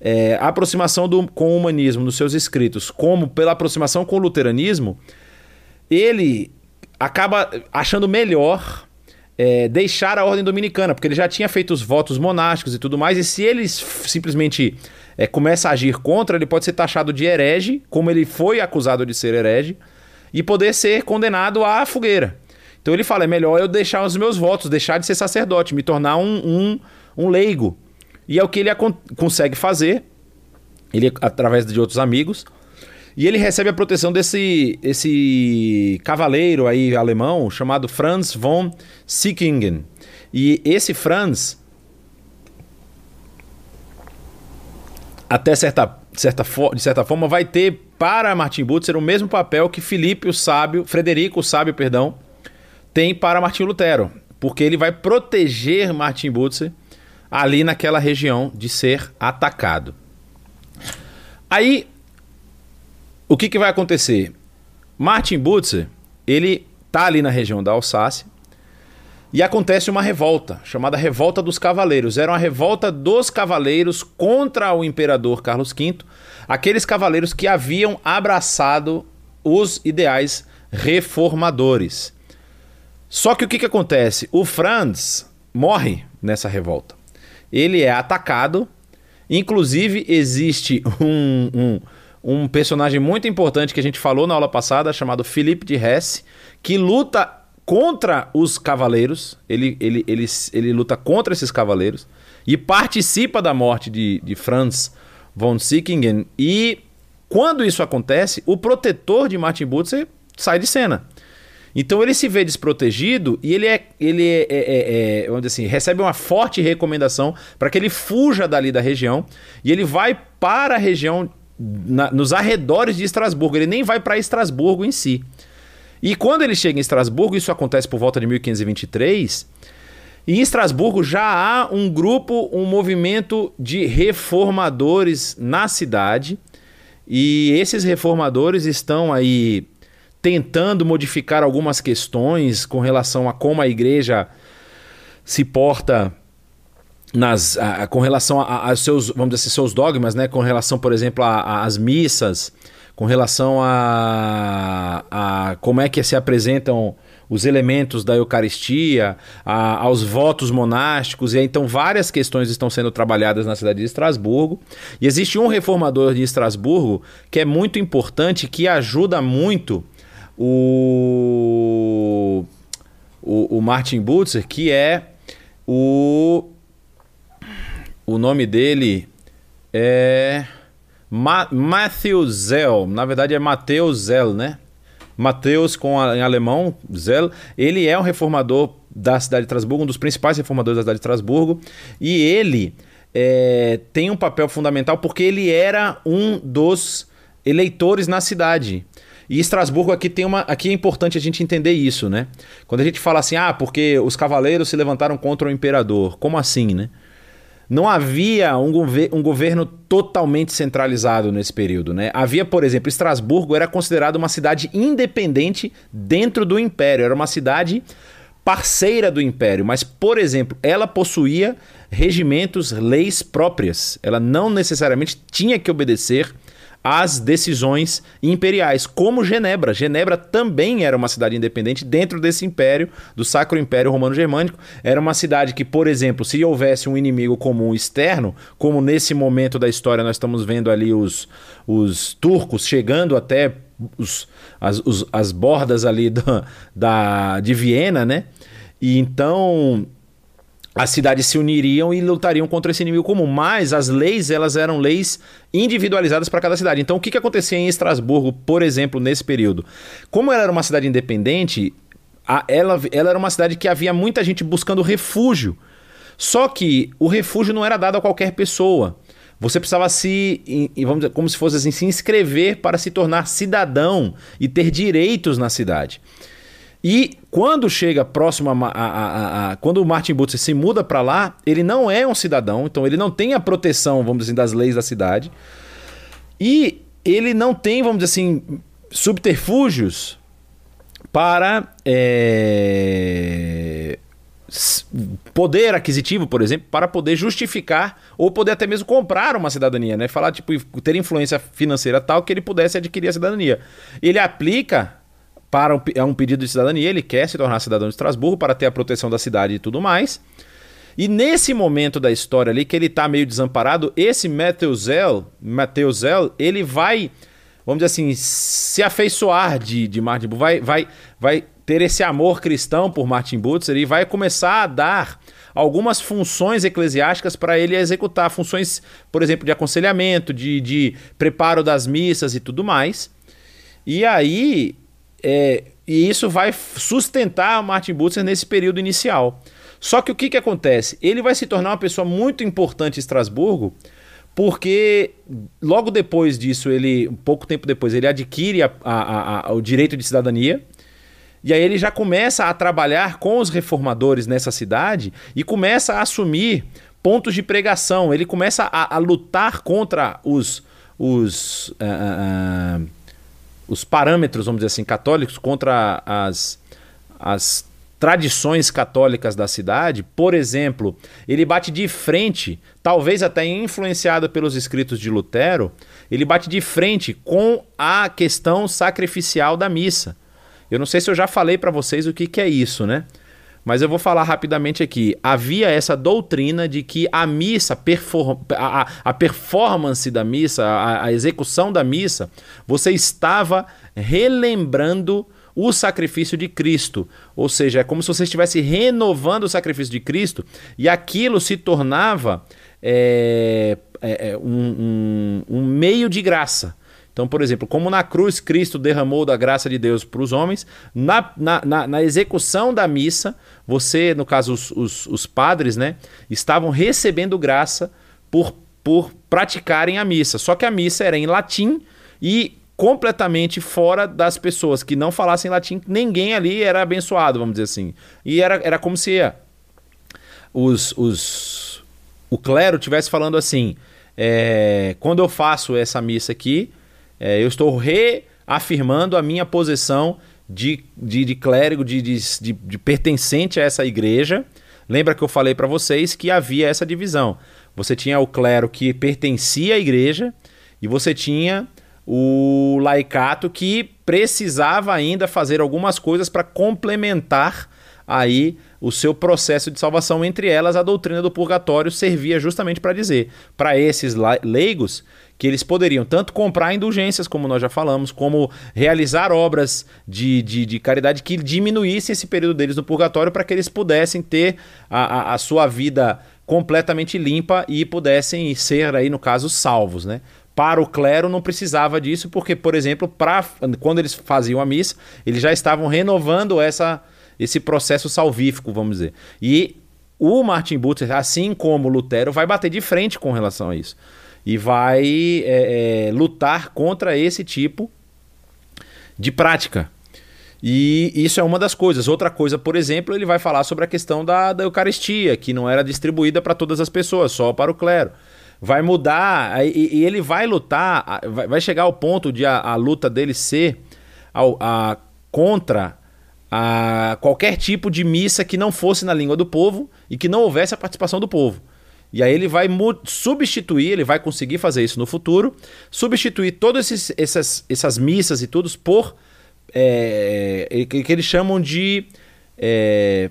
é, aproximação do, com o humanismo nos seus escritos, como pela aproximação com o luteranismo, ele acaba achando melhor é, deixar a ordem dominicana, porque ele já tinha feito os votos monásticos e tudo mais, e se ele simplesmente é, começa a agir contra, ele pode ser taxado de herege, como ele foi acusado de ser herege, e poder ser condenado à fogueira. Então ele fala: é melhor eu deixar os meus votos, deixar de ser sacerdote, me tornar um, um, um leigo. E é o que ele consegue fazer, ele através de outros amigos. E ele recebe a proteção desse esse cavaleiro aí alemão chamado Franz von Sickingen. E esse Franz, até certa, certa de certa forma, vai ter para Martin Butzer o mesmo papel que Filipe o Sábio, Frederico o Sábio, perdão, tem para Martin Lutero. Porque ele vai proteger Martin Butzer ali naquela região de ser atacado. Aí o que, que vai acontecer? Martin Butzer, ele tá ali na região da Alsácia e acontece uma revolta, chamada Revolta dos Cavaleiros. Era uma revolta dos cavaleiros contra o imperador Carlos V, aqueles cavaleiros que haviam abraçado os ideais reformadores. Só que o que, que acontece? O Franz morre nessa revolta. Ele é atacado, inclusive existe um, um um personagem muito importante que a gente falou na aula passada, chamado Felipe de Hesse, que luta contra os cavaleiros, ele, ele, ele, ele luta contra esses cavaleiros e participa da morte de, de Franz von Sickingen. E quando isso acontece, o protetor de Martin Butzer sai de cena. Então ele se vê desprotegido e ele é, ele é, é, é, é assim, recebe uma forte recomendação para que ele fuja dali da região e ele vai para a região na, nos arredores de Estrasburgo. Ele nem vai para Estrasburgo em si. E quando ele chega em Estrasburgo, isso acontece por volta de 1523. Em Estrasburgo já há um grupo, um movimento de reformadores na cidade. E esses reformadores estão aí tentando modificar algumas questões com relação a como a igreja se porta nas, a, com relação aos seus, vamos dizer assim, seus dogmas, né? Com relação, por exemplo, às missas, com relação a, a como é que se apresentam os elementos da Eucaristia, a, aos votos monásticos, e aí, então várias questões estão sendo trabalhadas na cidade de Estrasburgo. E existe um reformador de Estrasburgo que é muito importante, que ajuda muito o, o, o Martin Butzer, que é o o nome dele é Ma Matthew Zell. Na verdade é Mateus Zell, né? Mateus com a, em alemão, Zell. Ele é um reformador da cidade de Estrasburgo, um dos principais reformadores da cidade de Estrasburgo. E ele é, tem um papel fundamental porque ele era um dos eleitores na cidade. E Estrasburgo aqui tem uma. Aqui é importante a gente entender isso, né? Quando a gente fala assim, ah, porque os cavaleiros se levantaram contra o imperador. Como assim, né? não havia um, gover um governo totalmente centralizado nesse período. Né? Havia, por exemplo, Estrasburgo era considerada uma cidade independente dentro do império, era uma cidade parceira do império, mas, por exemplo, ela possuía regimentos, leis próprias. Ela não necessariamente tinha que obedecer às decisões imperiais, como Genebra. Genebra também era uma cidade independente dentro desse império, do Sacro Império Romano Germânico. Era uma cidade que, por exemplo, se houvesse um inimigo comum externo, como nesse momento da história nós estamos vendo ali os, os turcos chegando até os, as, os, as bordas ali da, da, de Viena, né? E então as cidades se uniriam e lutariam contra esse inimigo comum. Mas as leis, elas eram leis individualizadas para cada cidade. Então, o que, que acontecia em Estrasburgo, por exemplo, nesse período? Como ela era uma cidade independente, a, ela, ela era uma cidade que havia muita gente buscando refúgio. Só que o refúgio não era dado a qualquer pessoa. Você precisava se, vamos dizer, como se fosse assim, se inscrever para se tornar cidadão e ter direitos na cidade. E quando chega próximo a, a, a, a quando o Martin Butler se muda para lá, ele não é um cidadão, então ele não tem a proteção, vamos dizer assim, das leis da cidade. E ele não tem, vamos dizer assim, subterfúgios para é, poder aquisitivo, por exemplo, para poder justificar ou poder até mesmo comprar uma cidadania, né? Falar, tipo, ter influência financeira tal que ele pudesse adquirir a cidadania. Ele aplica para um, um pedido de cidadania, ele quer se tornar cidadão de Estrasburgo para ter a proteção da cidade e tudo mais. E nesse momento da história ali, que ele está meio desamparado, esse Mateuzel, Mateuzel, ele vai, vamos dizer assim, se afeiçoar de, de Martin Butler, vai, vai, vai ter esse amor cristão por Martin Butler e vai começar a dar algumas funções eclesiásticas para ele executar, funções, por exemplo, de aconselhamento, de, de preparo das missas e tudo mais. E aí é, e isso vai sustentar Martin Butler nesse período inicial. Só que o que, que acontece? Ele vai se tornar uma pessoa muito importante em Estrasburgo, porque logo depois disso, ele, um pouco tempo depois, ele adquire a, a, a, o direito de cidadania. E aí ele já começa a trabalhar com os reformadores nessa cidade e começa a assumir pontos de pregação. Ele começa a, lutar contra os, os uh, uh, os parâmetros, vamos dizer assim, católicos contra as, as tradições católicas da cidade, por exemplo, ele bate de frente, talvez até influenciado pelos escritos de Lutero, ele bate de frente com a questão sacrificial da missa. Eu não sei se eu já falei para vocês o que, que é isso, né? Mas eu vou falar rapidamente aqui. Havia essa doutrina de que a missa, a, a performance da missa, a, a execução da missa, você estava relembrando o sacrifício de Cristo. Ou seja, é como se você estivesse renovando o sacrifício de Cristo e aquilo se tornava é, é, um, um, um meio de graça. Então, por exemplo, como na cruz Cristo derramou da graça de Deus para os homens, na, na, na, na, execução da missa, você, no caso, os, os, os padres, né, estavam recebendo graça por, por praticarem a missa. Só que a missa era em latim e completamente fora das pessoas que não falassem latim, ninguém ali era abençoado, vamos dizer assim. E era, era como se os, os, o clero estivesse falando assim: é, quando eu faço essa missa aqui, é, eu estou reafirmando a minha posição de, de, de clérigo, de, de, de, pertencente a essa igreja. Lembra que eu falei para vocês que havia essa divisão. Você tinha o clero que pertencia à igreja e você tinha o laicato que precisava ainda fazer algumas coisas para complementar aí o seu processo de salvação. Entre elas, a doutrina do purgatório servia justamente para dizer para esses leigos que eles poderiam tanto comprar indulgências, como nós já falamos, como realizar obras de, de, de caridade que diminuíssem esse período deles no purgatório para que eles pudessem ter a, a, a, sua vida completamente limpa e pudessem ser, aí, no caso, salvos, né? Para o clero não precisava disso, porque, por exemplo, pra, quando eles faziam a missa, eles já estavam renovando essa, esse processo salvífico, vamos dizer. E o Martin Luther, assim como Lutero, vai bater de frente com relação a isso e vai é, é, lutar contra esse tipo de prática. E isso é uma das coisas. Outra coisa, por exemplo, ele vai falar sobre a questão da, da Eucaristia, que não era distribuída para todas as pessoas, só para o clero. Vai mudar, e, e ele vai lutar, vai chegar ao ponto de a, a luta dele ser a, contra a qualquer tipo de missa que não fosse na língua do povo e que não houvesse a participação do povo. E aí ele vai substituir, ele vai conseguir fazer isso no futuro, substituir todas essas, essas missas e tudo por é, que, que eles chamam de é,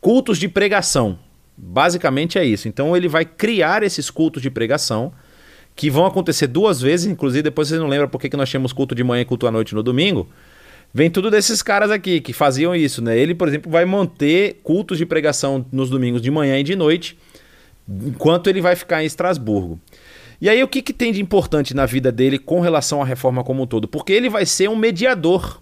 cultos de pregação. Basicamente é isso. Então ele vai criar esses cultos de pregação que vão acontecer duas vezes, inclusive depois vocês não lembram por que nós tínhamos culto de manhã e culto à noite no domingo. Vem tudo desses caras aqui que faziam isso, né? Ele, por exemplo, vai manter cultos de pregação nos domingos de manhã e de noite enquanto ele vai ficar em Estrasburgo. E aí o que, que tem de importante na vida dele com relação à reforma como um todo? Porque ele vai ser um mediador.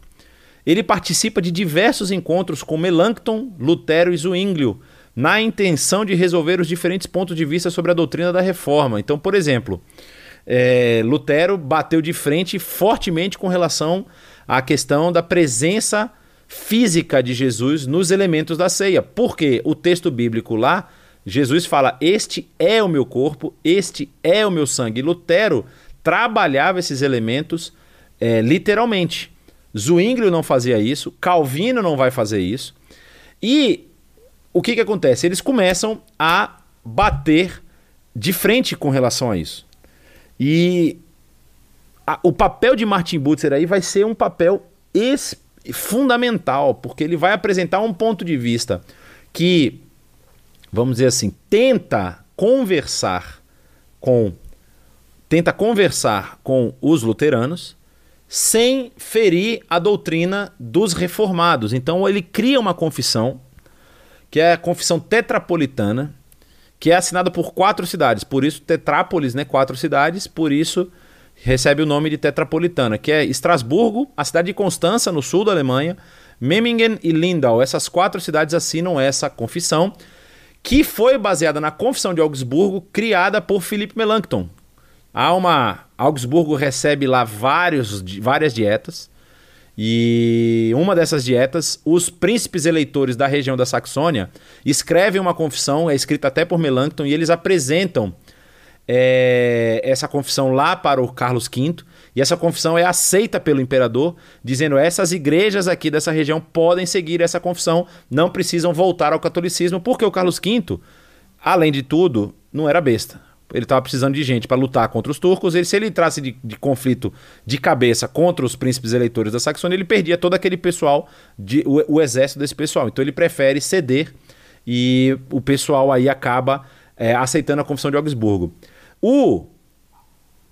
Ele participa de diversos encontros com Melanchthon, Lutero e Zwinglio na intenção de resolver os diferentes pontos de vista sobre a doutrina da reforma. Então, por exemplo, é, Lutero bateu de frente fortemente com relação à questão da presença física de Jesus nos elementos da ceia. Porque o texto bíblico lá, Jesus fala: Este é o meu corpo, este é o meu sangue. Lutero trabalhava esses elementos é, literalmente. Zwinglio não fazia isso, Calvino não vai fazer isso. E o que, que acontece? Eles começam a bater de frente com relação a isso. E a, o papel de Martin Butzer aí vai ser um papel fundamental, porque ele vai apresentar um ponto de vista que, vamos dizer assim, tenta conversar com tenta conversar com os luteranos sem ferir a doutrina dos reformados. Então ele cria uma confissão que é a confissão tetrapolitana, que é assinada por quatro cidades. Por isso, Tetrápolis, né? Quatro cidades, por isso recebe o nome de Tetrapolitana, que é Estrasburgo, a cidade de Constança, no sul da Alemanha, Memmingen e Lindau. Essas quatro cidades assinam essa confissão, que foi baseada na Confissão de Augsburgo, criada por Philippe Melanchthon. Há uma. Augsburgo recebe lá vários, várias dietas. E uma dessas dietas, os príncipes eleitores da região da Saxônia escrevem uma confissão, é escrita até por Melanchthon, e eles apresentam é, essa confissão lá para o Carlos V. E essa confissão é aceita pelo imperador, dizendo essas igrejas aqui dessa região podem seguir essa confissão, não precisam voltar ao catolicismo, porque o Carlos V, além de tudo, não era besta ele estava precisando de gente para lutar contra os turcos. Se ele entrasse de, de, conflito de cabeça contra os príncipes eleitores da Saxônia, ele perdia todo aquele pessoal, de, o, o exército desse pessoal. Então ele prefere ceder e o pessoal aí acaba é, aceitando a Confissão de Augsburgo. O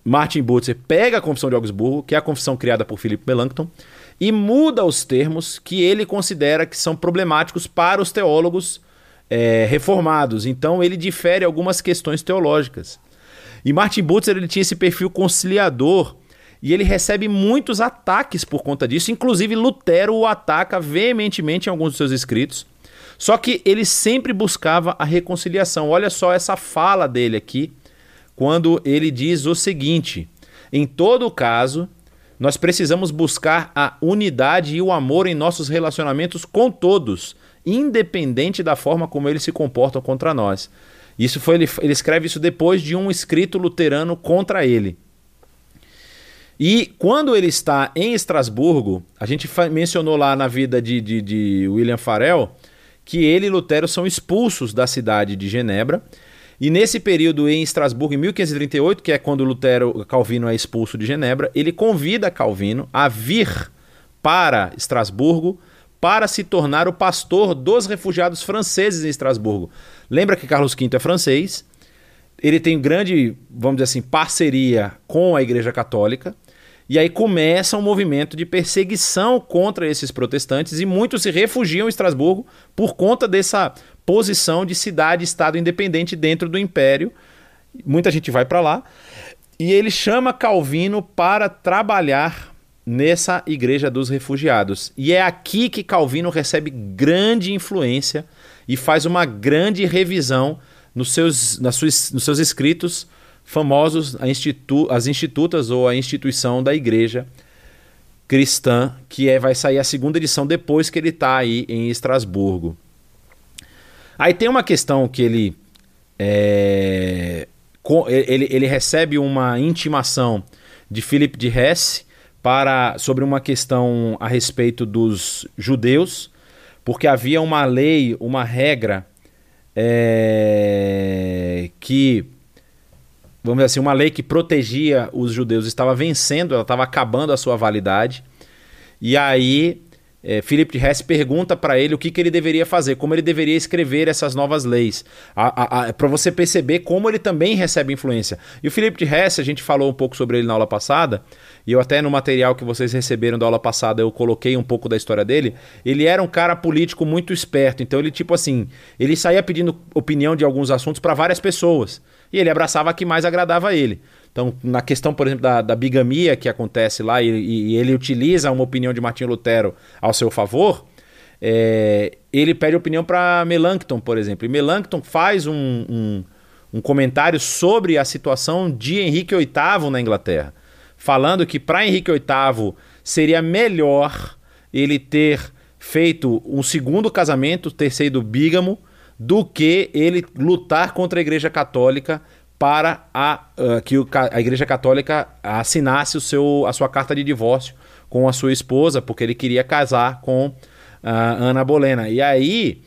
Martin Butzer pega a Confissão de Augsburgo, que é a confissão criada por Philip Melanchthon, e muda os termos que ele considera que são problemáticos para os teólogos é, reformados. Então ele difere algumas questões teológicas. E Martin Butzer ele tinha esse perfil conciliador e ele recebe muitos ataques por conta disso. Inclusive Lutero o ataca veementemente em alguns dos seus escritos. Só que ele sempre buscava a reconciliação. Olha só essa fala dele aqui, quando ele diz o seguinte: em todo caso, nós precisamos buscar a unidade e o amor em nossos relacionamentos com todos, independente da forma como eles se comportam contra nós. Isso foi ele, ele escreve isso depois de um escrito luterano contra ele. E quando ele está em Estrasburgo, a gente mencionou lá na vida de, de, de William Farel que ele e Lutero são expulsos da cidade de Genebra. E nesse período em Estrasburgo, em 1538, que é quando Lutero Calvino é expulso de Genebra, ele convida Calvino a vir para Estrasburgo para se tornar o pastor dos refugiados franceses em Estrasburgo. Lembra que Carlos V é francês, ele tem grande, vamos dizer assim, parceria com a Igreja Católica, e aí começa um movimento de perseguição contra esses protestantes e muitos se refugiam em Estrasburgo por conta dessa posição de cidade-estado independente dentro do império. Muita gente vai para lá. E ele chama Calvino para trabalhar nessa igreja dos refugiados. E é aqui que Calvino recebe grande influência e faz uma grande revisão nos seus, nas suas, nos seus escritos famosos, institu as institutas ou a instituição da igreja cristã, que é, vai sair a segunda edição depois que ele está aí em Estrasburgo. Aí tem uma questão que ele, é, ele, ele recebe uma intimação de Philip de Hesse, para sobre uma questão a respeito dos judeus, porque havia uma lei, uma regra é, que vamos dizer assim, uma lei que protegia os judeus estava vencendo, ela estava acabando a sua validade. E aí é, Philip de Hess pergunta para ele o que, que ele deveria fazer, como ele deveria escrever essas novas leis, para você perceber como ele também recebe influência. E o Philip de Hess, a gente falou um pouco sobre ele na aula passada, e eu até no material que vocês receberam da aula passada eu coloquei um pouco da história dele. Ele era um cara político muito esperto, então ele tipo assim, ele saía pedindo opinião de alguns assuntos para várias pessoas e ele abraçava a que mais agradava a ele. Então, na questão, por exemplo, da, da bigamia que acontece lá e, e, ele utiliza uma opinião de Martinho Lutero ao seu favor, é, ele pede opinião para Melanchthon, por exemplo. E Melanchthon faz um, um, um comentário sobre a situação de Henrique VIII na Inglaterra, falando que para Henrique VIII seria melhor ele ter feito um segundo casamento, ter sido bígamo, do que ele lutar contra a Igreja Católica para a, uh, que o, a Igreja Católica assinasse o seu, a sua carta de divórcio com a sua esposa, porque ele queria casar com uh, Ana Bolena. E aí,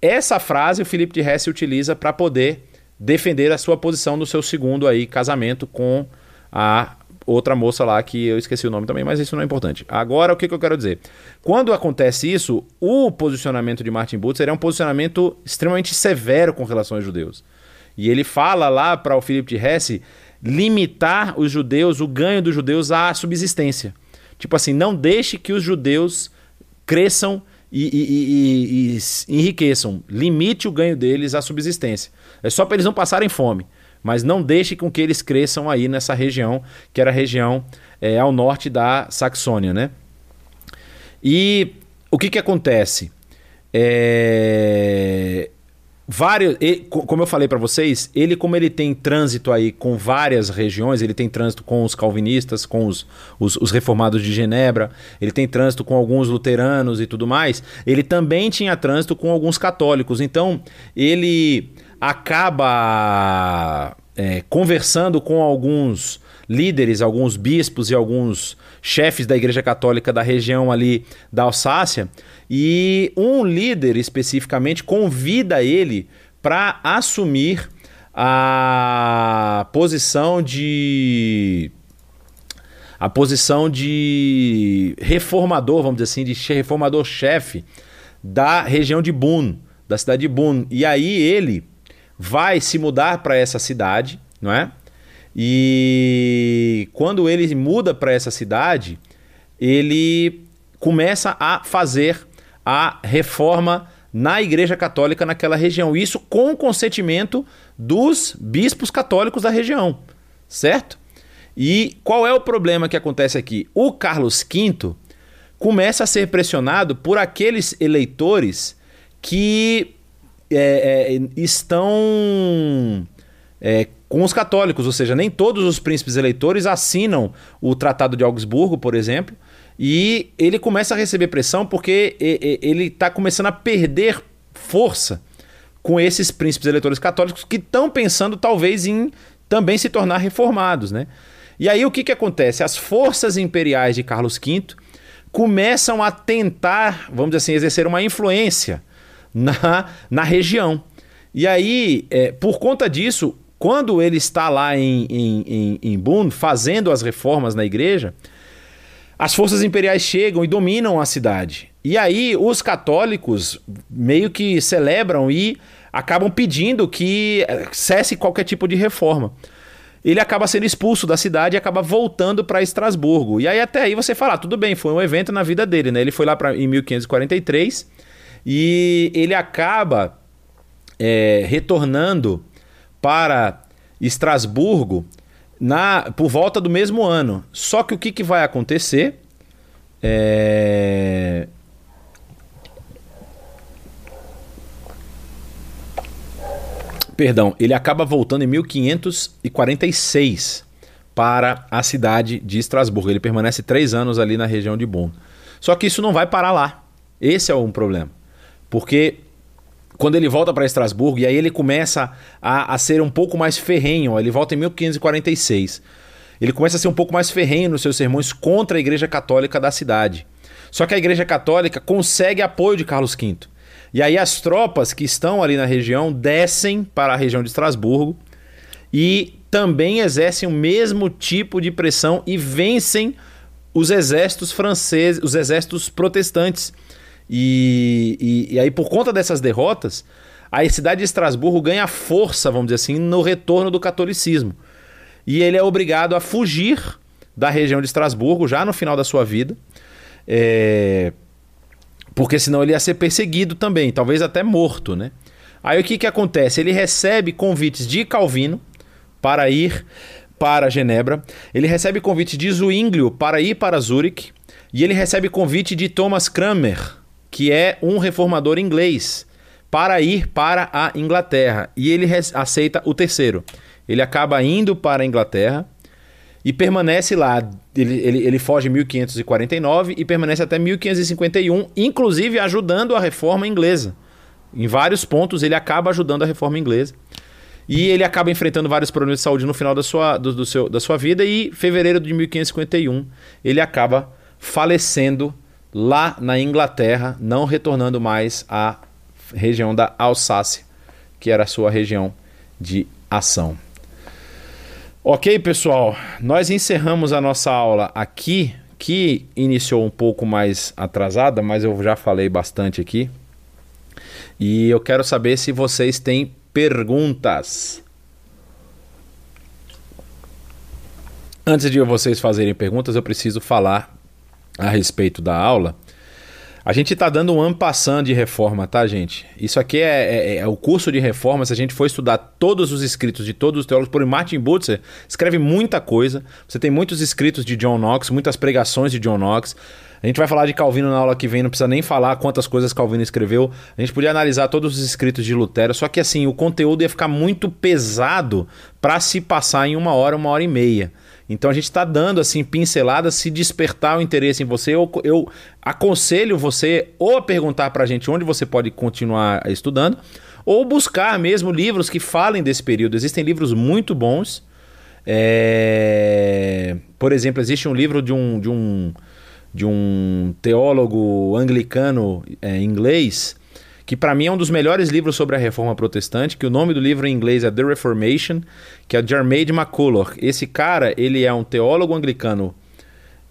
essa frase o Felipe de Hesse utiliza para poder defender a sua posição no seu segundo aí casamento com a outra moça lá que eu esqueci o nome também, mas isso não é importante. Agora, o que, que eu quero dizer? Quando acontece isso, o posicionamento de Martin Butzer é um posicionamento extremamente severo com relação aos judeus. E ele fala lá para o Filipe de Hesse limitar os judeus, o ganho dos judeus à subsistência. Tipo assim, não deixe que os judeus cresçam e, e, e, e enriqueçam. Limite o ganho deles à subsistência. É só para eles não passarem fome mas não deixe com que eles cresçam aí nessa região, que era a região é, ao norte da Saxônia, né? E o que que acontece? É... Vários, como eu falei para vocês, ele como ele tem trânsito aí com várias regiões, ele tem trânsito com os calvinistas, com os, os, os reformados de Genebra, ele tem trânsito com alguns luteranos e tudo mais, ele também tinha trânsito com alguns católicos. Então, ele acaba é, conversando com alguns líderes, alguns bispos e alguns chefes da Igreja Católica da região ali da Alsácia, e um líder especificamente convida ele para assumir a posição de a posição de reformador, vamos dizer assim, de reformador chefe da região de Boone, da cidade de Boone. E aí ele vai se mudar para essa cidade, não é? E quando ele muda para essa cidade, ele começa a fazer a reforma na Igreja Católica naquela região. Isso com o consentimento dos bispos católicos da região, certo? E qual é o problema que acontece aqui? O Carlos V começa a ser pressionado por aqueles eleitores que é, é, estão é, com os católicos, ou seja, nem todos os príncipes eleitores assinam o Tratado de Augsburgo, por exemplo, e ele começa a receber pressão porque ele está começando a perder força com esses príncipes eleitores católicos que estão pensando talvez em também se tornar reformados, né? E aí o que, que acontece? As forças imperiais de Carlos V começam a tentar, vamos dizer assim, exercer uma influência na, na região. E aí, é, por conta disso, quando ele está lá em, em, em, em Boone fazendo as reformas na igreja, as forças imperiais chegam e dominam a cidade. E aí os católicos meio que celebram e acabam pedindo que é, cesse qualquer tipo de reforma. Ele acaba sendo expulso da cidade e acaba voltando para Estrasburgo. E aí até aí você fala, ah, tudo bem, foi um evento na vida dele, né? Ele foi lá pra, em 1543 e ele acaba é, retornando para Estrasburgo na, por volta do mesmo ano. Só que o que, que vai acontecer? É... Perdão, ele acaba voltando em 1546 para a cidade de Estrasburgo. Ele permanece três anos ali na região de Bonn. Só que isso não vai parar lá. Esse é um problema. Porque quando ele volta para Estrasburgo, e aí ele começa a, a ser um pouco mais ferrenho, ele volta em 1546. Ele começa a ser um pouco mais ferrenho nos seus sermões contra a Igreja Católica da cidade. Só que a Igreja Católica consegue apoio de Carlos V. E aí as tropas que estão ali na região descem para a região de Estrasburgo e também exercem o mesmo tipo de pressão e vencem os exércitos franceses, os exércitos protestantes e, e, e aí, por conta dessas derrotas, a cidade de Estrasburgo ganha força, vamos dizer assim, no retorno do catolicismo. E ele é obrigado a fugir da região de Estrasburgo já no final da sua vida, é... porque senão ele ia ser perseguido também, talvez até morto, né? Aí o que, que acontece? Ele recebe convites de Calvino para ir para Genebra, ele recebe convite de Zwinglio para ir para Zurique, e ele recebe convite de Thomas Cranmer que é um reformador inglês, para ir para a Inglaterra. E ele aceita o terceiro. Ele acaba indo para a Inglaterra e permanece lá. Ele, ele, ele foge em 1549 e permanece até 1551, inclusive ajudando a reforma inglesa. Em vários pontos ele acaba ajudando a reforma inglesa. E ele acaba enfrentando vários problemas de saúde no final da sua, do, do seu, da sua vida. E em fevereiro de 1551 ele acaba falecendo lá na Inglaterra, não retornando mais à região da Alsácia, que era a sua região de ação. Ok, pessoal, nós encerramos a nossa aula aqui, que iniciou um pouco mais atrasada, mas eu já falei bastante aqui. E eu quero saber se vocês têm perguntas. Antes de vocês fazerem perguntas, eu preciso falar a respeito da aula. A gente está dando um ano passando de reforma, tá, gente? Isso aqui é, é, é, o curso de reforma. Se a gente for estudar todos os escritos de todos os teólogos, por Martin Butzer escreve muita coisa. Você tem muitos escritos de John Knox, muitas pregações de John Knox. A gente vai falar de Calvino na aula que vem, não precisa nem falar quantas coisas Calvino escreveu. A gente podia analisar todos os escritos de Lutero, só que assim, o conteúdo ia ficar muito pesado para se passar em uma hora, uma hora e meia. Então a gente está dando assim pinceladas, se despertar o interesse em você, eu, eu aconselho você ou a perguntar para a gente onde você pode continuar estudando, ou buscar mesmo livros que falem desse período. Existem livros muito bons. É... Por exemplo, existe um livro de um, de um de um teólogo anglicano é, inglês, que para mim é um dos melhores livros sobre a reforma protestante, que o nome do livro em inglês é The Reformation, que é Jermaine McCulloch. Esse cara, ele é um teólogo anglicano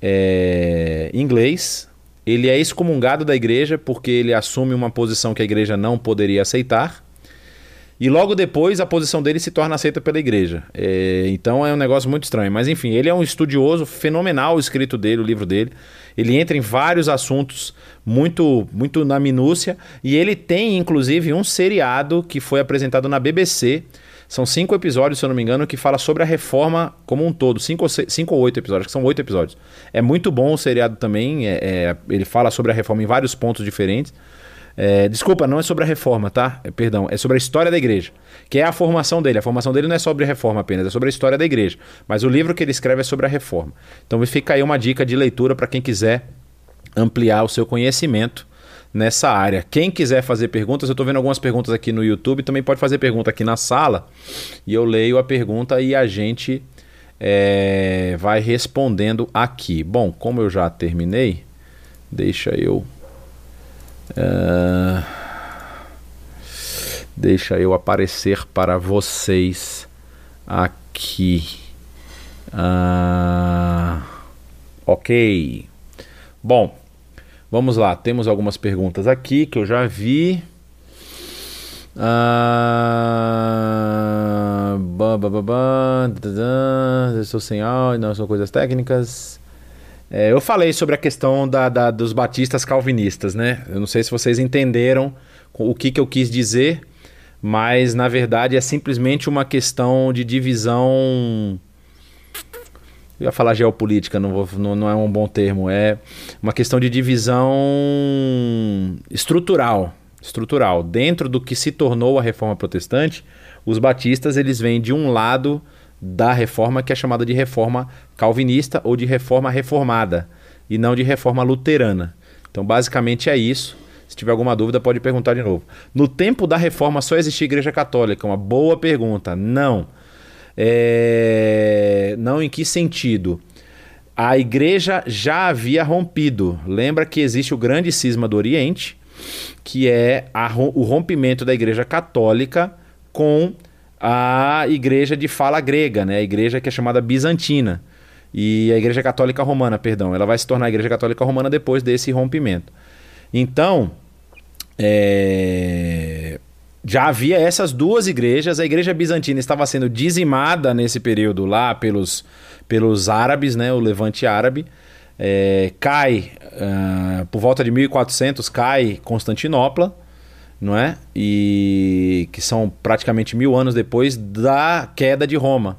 é, inglês, ele é excomungado da igreja porque ele assume uma posição que a igreja não poderia aceitar. E logo depois a posição dele se torna aceita pela igreja. É, então é um negócio muito estranho. Mas enfim, ele é um estudioso fenomenal o escrito dele, o livro dele. Ele entra em vários assuntos muito, muito na minúcia. E ele tem, inclusive, um seriado que foi apresentado na BBC. São cinco episódios, se eu não me engano, que fala sobre a reforma como um todo. Cinco ou, seis, cinco ou oito episódios, que são oito episódios. É muito bom o seriado também. É, é, ele fala sobre a reforma em vários pontos diferentes. É, desculpa, não é sobre a reforma, tá? É, perdão, é sobre a história da igreja, que é a formação dele. A formação dele não é sobre a reforma apenas, é sobre a história da igreja. Mas o livro que ele escreve é sobre a reforma. Então fica aí uma dica de leitura para quem quiser ampliar o seu conhecimento nessa área. Quem quiser fazer perguntas, eu estou vendo algumas perguntas aqui no YouTube, também pode fazer pergunta aqui na sala e eu leio a pergunta e a gente é, vai respondendo aqui. Bom, como eu já terminei, deixa eu Uh, deixa eu aparecer para vocês aqui. Uh, ok. Bom, vamos lá. Temos algumas perguntas aqui que eu já vi. Uh, bah, bah, bah, bah, estou sem áudio, não são coisas técnicas. É, eu falei sobre a questão da, da, dos batistas calvinistas, né? Eu não sei se vocês entenderam o que, que eu quis dizer, mas na verdade é simplesmente uma questão de divisão. Eu ia falar geopolítica, não, vou, não, não é um bom termo. É uma questão de divisão estrutural. Estrutural. Dentro do que se tornou a reforma protestante, os batistas eles vêm de um lado da reforma que é chamada de reforma calvinista ou de reforma reformada e não de reforma luterana. Então, basicamente é isso. Se tiver alguma dúvida, pode perguntar de novo. No tempo da reforma só existia igreja católica? Uma boa pergunta. Não. É... Não em que sentido? A igreja já havia rompido. Lembra que existe o grande cisma do Oriente, que é a, o rompimento da igreja católica com a igreja de fala grega, né? a igreja que é chamada bizantina. E a igreja católica romana, perdão. Ela vai se tornar a igreja católica romana depois desse rompimento. Então, é... já havia essas duas igrejas. A igreja bizantina estava sendo dizimada nesse período lá pelos, pelos árabes, né? o levante árabe. É... cai, uh, por volta de 1400, cai Constantinopla não é? E que são praticamente mil anos depois da queda de Roma.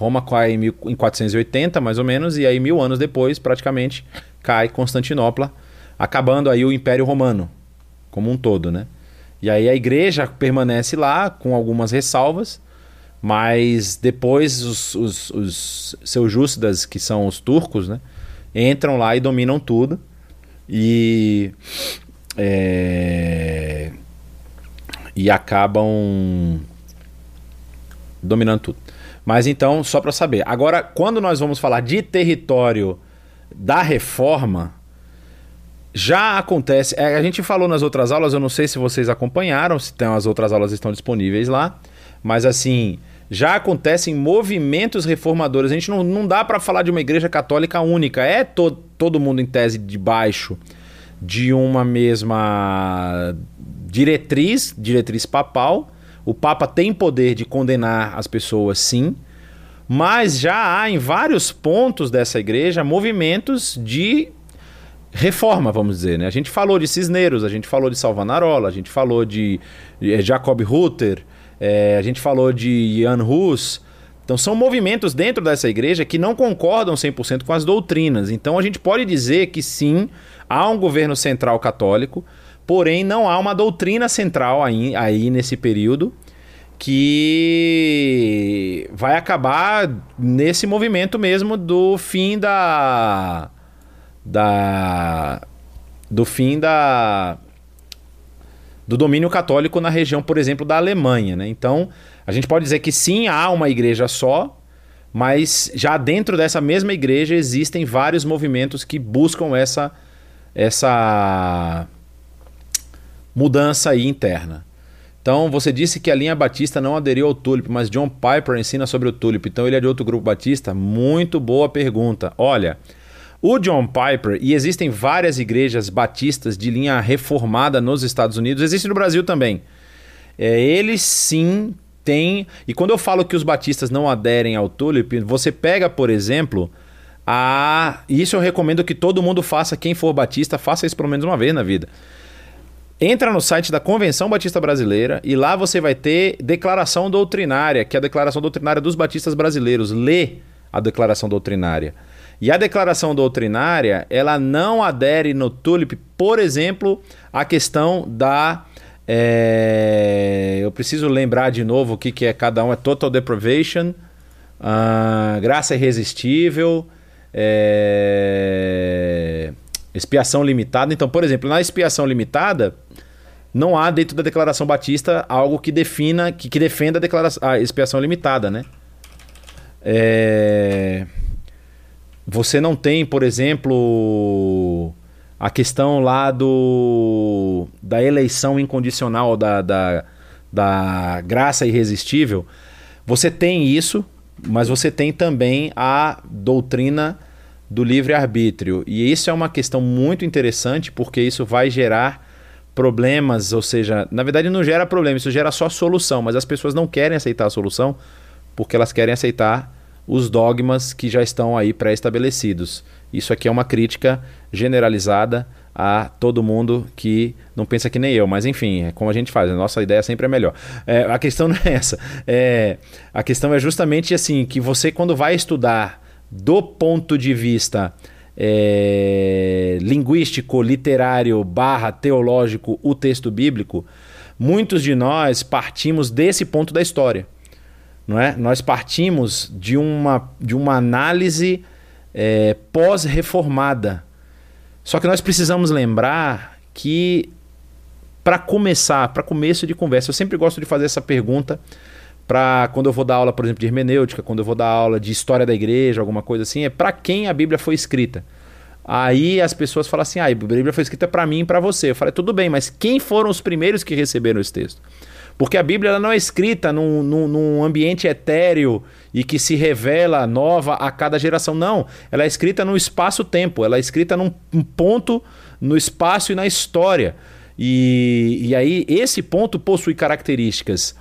Roma cai em, 480, mais ou menos, e aí mil anos depois, praticamente, cai Constantinopla, acabando aí o Império Romano. como um todo, né? E aí a igreja permanece lá com algumas ressalvas, mas depois os, os, os seljúcidas, que são os turcos, né, entram lá e dominam tudo. E é, e acabam dominando tudo. Mas então, só para saber. Agora, quando nós vamos falar de território da reforma, já acontece. É, a gente falou nas outras aulas, eu não sei se vocês acompanharam, se tem as outras aulas estão disponíveis lá, mas assim, já acontecem movimentos reformadores. A gente não, não dá para falar de uma igreja católica única. É to, todo mundo em tese debaixo de uma mesma diretriz, diretriz papal. O Papa tem poder de condenar as pessoas, sim, mas já há em vários pontos dessa igreja movimentos de reforma, vamos dizer. Né? A gente falou de Cisneros, a gente falou de Salvanarola, a gente falou de eh, Jacob Rutter, é, a gente falou de Jan Hus. Então são movimentos dentro dessa igreja que não concordam 100% com as doutrinas. Então a gente pode dizer que sim, há um governo central católico, porém não há uma doutrina central aí, aí nesse período que vai acabar nesse movimento mesmo do fim da da do fim da do domínio católico na região, por exemplo, da Alemanha, né? Então, a gente pode dizer que sim, há uma igreja só, mas já dentro dessa mesma igreja existem vários movimentos que buscam essa essa mudança aí interna. Então, você disse que a linha Batista não aderiu ao Tulip, mas John Piper ensina sobre o Tulip. Então, ele é de outro grupo Batista? Muito boa pergunta. Olha, o John Piper, e existem várias igrejas batistas de linha reformada nos Estados Unidos, existe no Brasil também. É, sim têm. E quando eu falo que os batistas não aderem ao Tulip, você pega, por exemplo, a. Isso eu recomendo que todo mundo faça, quem for batista, faça isso pelo menos uma vez na vida. Entra no site da Convenção Batista Brasileira e lá você vai ter declaração doutrinária, que é a declaração doutrinária dos batistas brasileiros. Lê a declaração doutrinária. E a declaração doutrinária, ela não adere no TULIP, por exemplo, a questão da. É, eu preciso lembrar de novo o que, que é cada um: é total deprivation, uh, graça irresistível, é, expiação limitada. Então, por exemplo, na expiação limitada, não há dentro da declaração batista algo que defina, que, que defenda a, declaração, a expiação limitada, né? É. Você não tem, por exemplo, a questão lá do da eleição incondicional, da, da, da graça irresistível. Você tem isso, mas você tem também a doutrina do livre-arbítrio. E isso é uma questão muito interessante porque isso vai gerar problemas, ou seja, na verdade não gera problema, isso gera só solução, mas as pessoas não querem aceitar a solução porque elas querem aceitar os dogmas que já estão aí pré-estabelecidos. Isso aqui é uma crítica generalizada a todo mundo que não pensa que nem eu, mas enfim, é como a gente faz, a nossa ideia sempre é melhor. É, a questão *laughs* não é essa. É, a questão é justamente assim: que você, quando vai estudar do ponto de vista é, linguístico, literário, barra teológico, o texto bíblico, muitos de nós partimos desse ponto da história não é? Nós partimos de uma, de uma análise é, pós-reformada. Só que nós precisamos lembrar que, para começar, para começo de conversa, eu sempre gosto de fazer essa pergunta para quando eu vou dar aula, por exemplo, de hermenêutica, quando eu vou dar aula de história da igreja, alguma coisa assim, é para quem a Bíblia foi escrita. Aí as pessoas falam assim: ah, a Bíblia foi escrita para mim e para você. Eu falei: tudo bem, mas quem foram os primeiros que receberam esse texto? Porque a Bíblia não é escrita num, num, num, ambiente etéreo e que se revela nova a cada geração. Não. Ela é escrita no espaço-tempo. Ela é escrita num ponto no espaço e na história. E, e aí, esse ponto possui características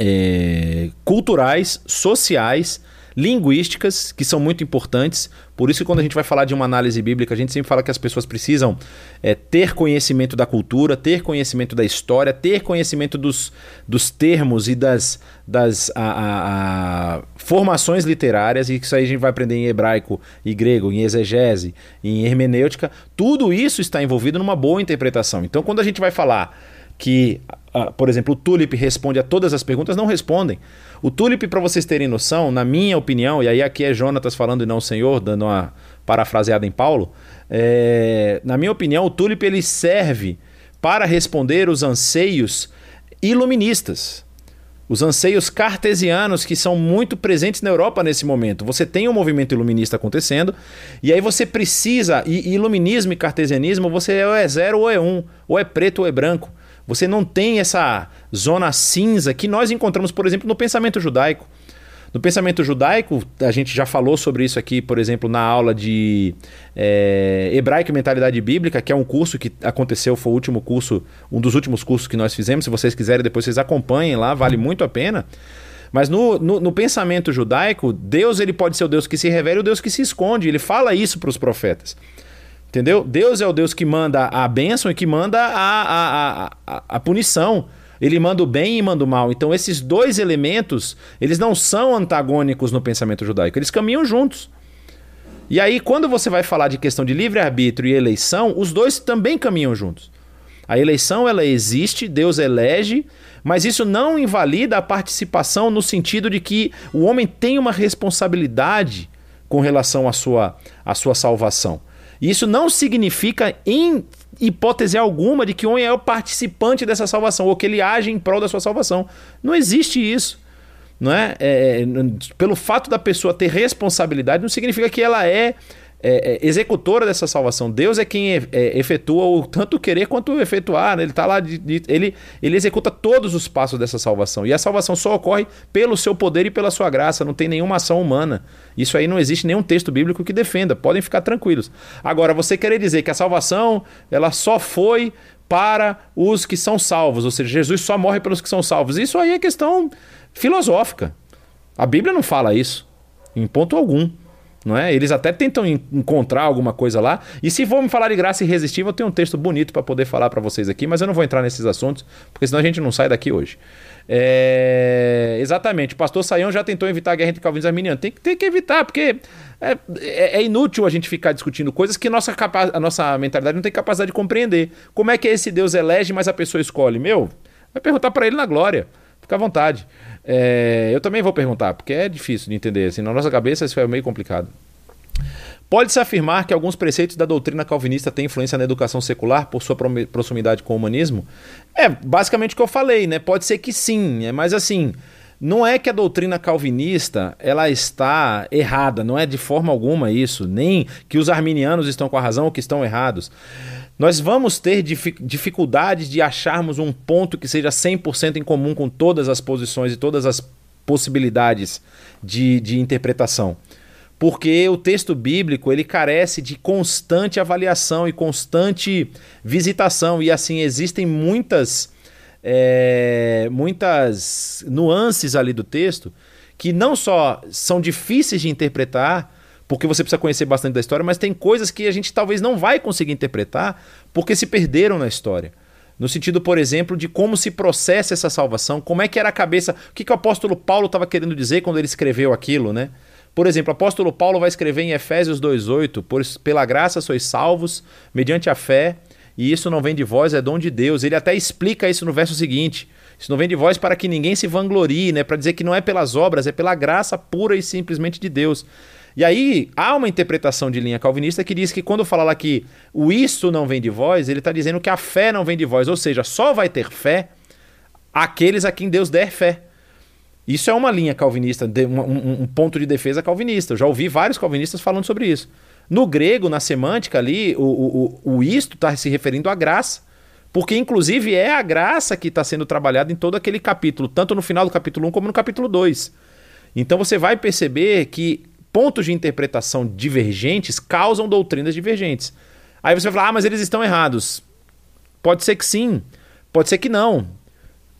é, culturais, sociais, linguísticas, que são muito importantes, Por isso que quando a gente vai falar de uma análise bíblica, a gente sempre fala que as pessoas precisam é, ter conhecimento da cultura, ter conhecimento da história, ter conhecimento dos, dos termos e das, das a, a, a formações literárias, e isso aí a gente vai aprender em hebraico e grego, em exegese, em hermenêutica. Tudo isso está envolvido numa boa interpretação. Então, quando a gente vai falar que, uh, por exemplo, o Tulip responde a todas as perguntas, não respondem. O Tulip, para vocês terem noção, na minha opinião, e aí aqui é Jonatas falando e não o Senhor, dando uma parafraseada em Paulo, é, na minha opinião, o Tulip ele serve para responder os anseios iluministas. Os anseios cartesianos que são muito presentes na Europa nesse momento. Você tem um movimento iluminista acontecendo, e aí você precisa, e iluminismo e cartesianismo, você ou é zero ou é um, ou é preto ou é branco. Você não tem essa zona cinza que nós encontramos, por exemplo, no pensamento judaico. No pensamento judaico, a gente já falou sobre isso aqui, por exemplo, na aula de é, Hebraico e Mentalidade Bíblica, que é um curso que aconteceu, foi o último curso, um dos últimos cursos que nós fizemos. Se vocês quiserem, depois vocês acompanhem lá, vale muito a pena. Mas no, no, no, pensamento judaico, Deus ele pode ser o Deus que se revela e o Deus que se esconde. Ele fala isso para os profetas. Entendeu? Deus é o Deus que manda a bênção e que manda a, a, a, a punição. Ele manda o bem e manda o mal. Então esses dois elementos, eles não são antagônicos no pensamento judaico, eles caminham juntos. E aí, quando você vai falar de questão de livre-arbítrio e eleição, os dois também caminham juntos. A eleição ela existe, Deus elege, mas isso não invalida a participação no sentido de que o homem tem uma responsabilidade com relação à sua, à sua salvação. Isso não significa, em hipótese alguma, de que homem é o participante dessa salvação ou que ele age em prol da sua salvação. Não existe isso. Não é? é pelo fato da pessoa ter responsabilidade, não significa que ela é é, é, executora dessa salvação. Deus é quem é, é, efetua o tanto querer quanto efetuar. Né? Ele está lá, de, de, ele, ele executa todos os passos dessa salvação. E a salvação só ocorre pelo seu poder e pela sua graça. Não tem nenhuma ação humana. Isso aí não existe nenhum texto bíblico que defenda. Podem ficar tranquilos. Agora, você querer dizer que a salvação ela só foi para os que são salvos, ou seja, Jesus só morre pelos que são salvos. Isso aí é questão filosófica. A Bíblia não fala isso em ponto algum não é? Eles até tentam encontrar alguma coisa lá. E se for me falar de graça irresistível, eu tenho um texto bonito para poder falar para vocês aqui, mas eu não vou entrar nesses assuntos, porque senão a gente não sai daqui hoje. É... Exatamente, o pastor Saião já tentou evitar a guerra entre calvinistas e arminianos. Tem, tem que evitar, porque é, é, é, inútil a gente ficar discutindo coisas que nossa capa... a nossa mentalidade não tem capacidade de compreender. Como é que esse Deus elege, mas a pessoa escolhe? Meu, vai perguntar para ele na glória. Fica à vontade. É, eu também vou perguntar, porque é difícil de entender. Assim, na nossa cabeça isso é meio complicado. Pode-se afirmar que alguns preceitos da doutrina calvinista têm influência na educação secular por sua proximidade com o humanismo? É basicamente o que eu falei, né? Pode ser que sim, é, mas assim, não é que a doutrina calvinista ela está errada, não é de forma alguma isso, nem que os arminianos estão com a razão ou que estão errados. Nós vamos ter dificuldades de acharmos um ponto que seja 100% em comum com todas as posições e todas as possibilidades de, de interpretação. Porque o texto bíblico ele carece de constante avaliação e constante visitação. E assim, existem muitas, é, muitas nuances ali do texto que não só são difíceis de interpretar, porque você precisa conhecer bastante da história, mas tem coisas que a gente talvez não vai conseguir interpretar porque se perderam na história. No sentido, por exemplo, de como se processa essa salvação, como é que era a cabeça, o que, que o apóstolo Paulo estava querendo dizer quando ele escreveu aquilo, né? Por exemplo, o apóstolo Paulo vai escrever em Efésios 2,8: Pela graça sois salvos, mediante a fé, e isso não vem de vós, é dom de Deus. Ele até explica isso no verso seguinte: Isso não vem de vós para que ninguém se vanglorie, né? para dizer que não é pelas obras, é pela graça pura e simplesmente de Deus. E aí há uma interpretação de linha calvinista que diz que quando fala lá que o isso não vem de vós, ele está dizendo que a fé não vem de vós, ou seja, só vai ter fé aqueles a quem Deus der fé. Isso é uma linha calvinista, um, um ponto de defesa calvinista. Eu já ouvi vários calvinistas falando sobre isso. No grego, na semântica ali, o, o, o isto está se referindo à graça. Porque, inclusive, é a graça que está sendo trabalhada em todo aquele capítulo, tanto no final do capítulo 1 como no capítulo 2. Então você vai perceber que pontos de interpretação divergentes causam doutrinas divergentes. Aí você vai falar, ah, mas eles estão errados. Pode ser que sim, pode ser que não.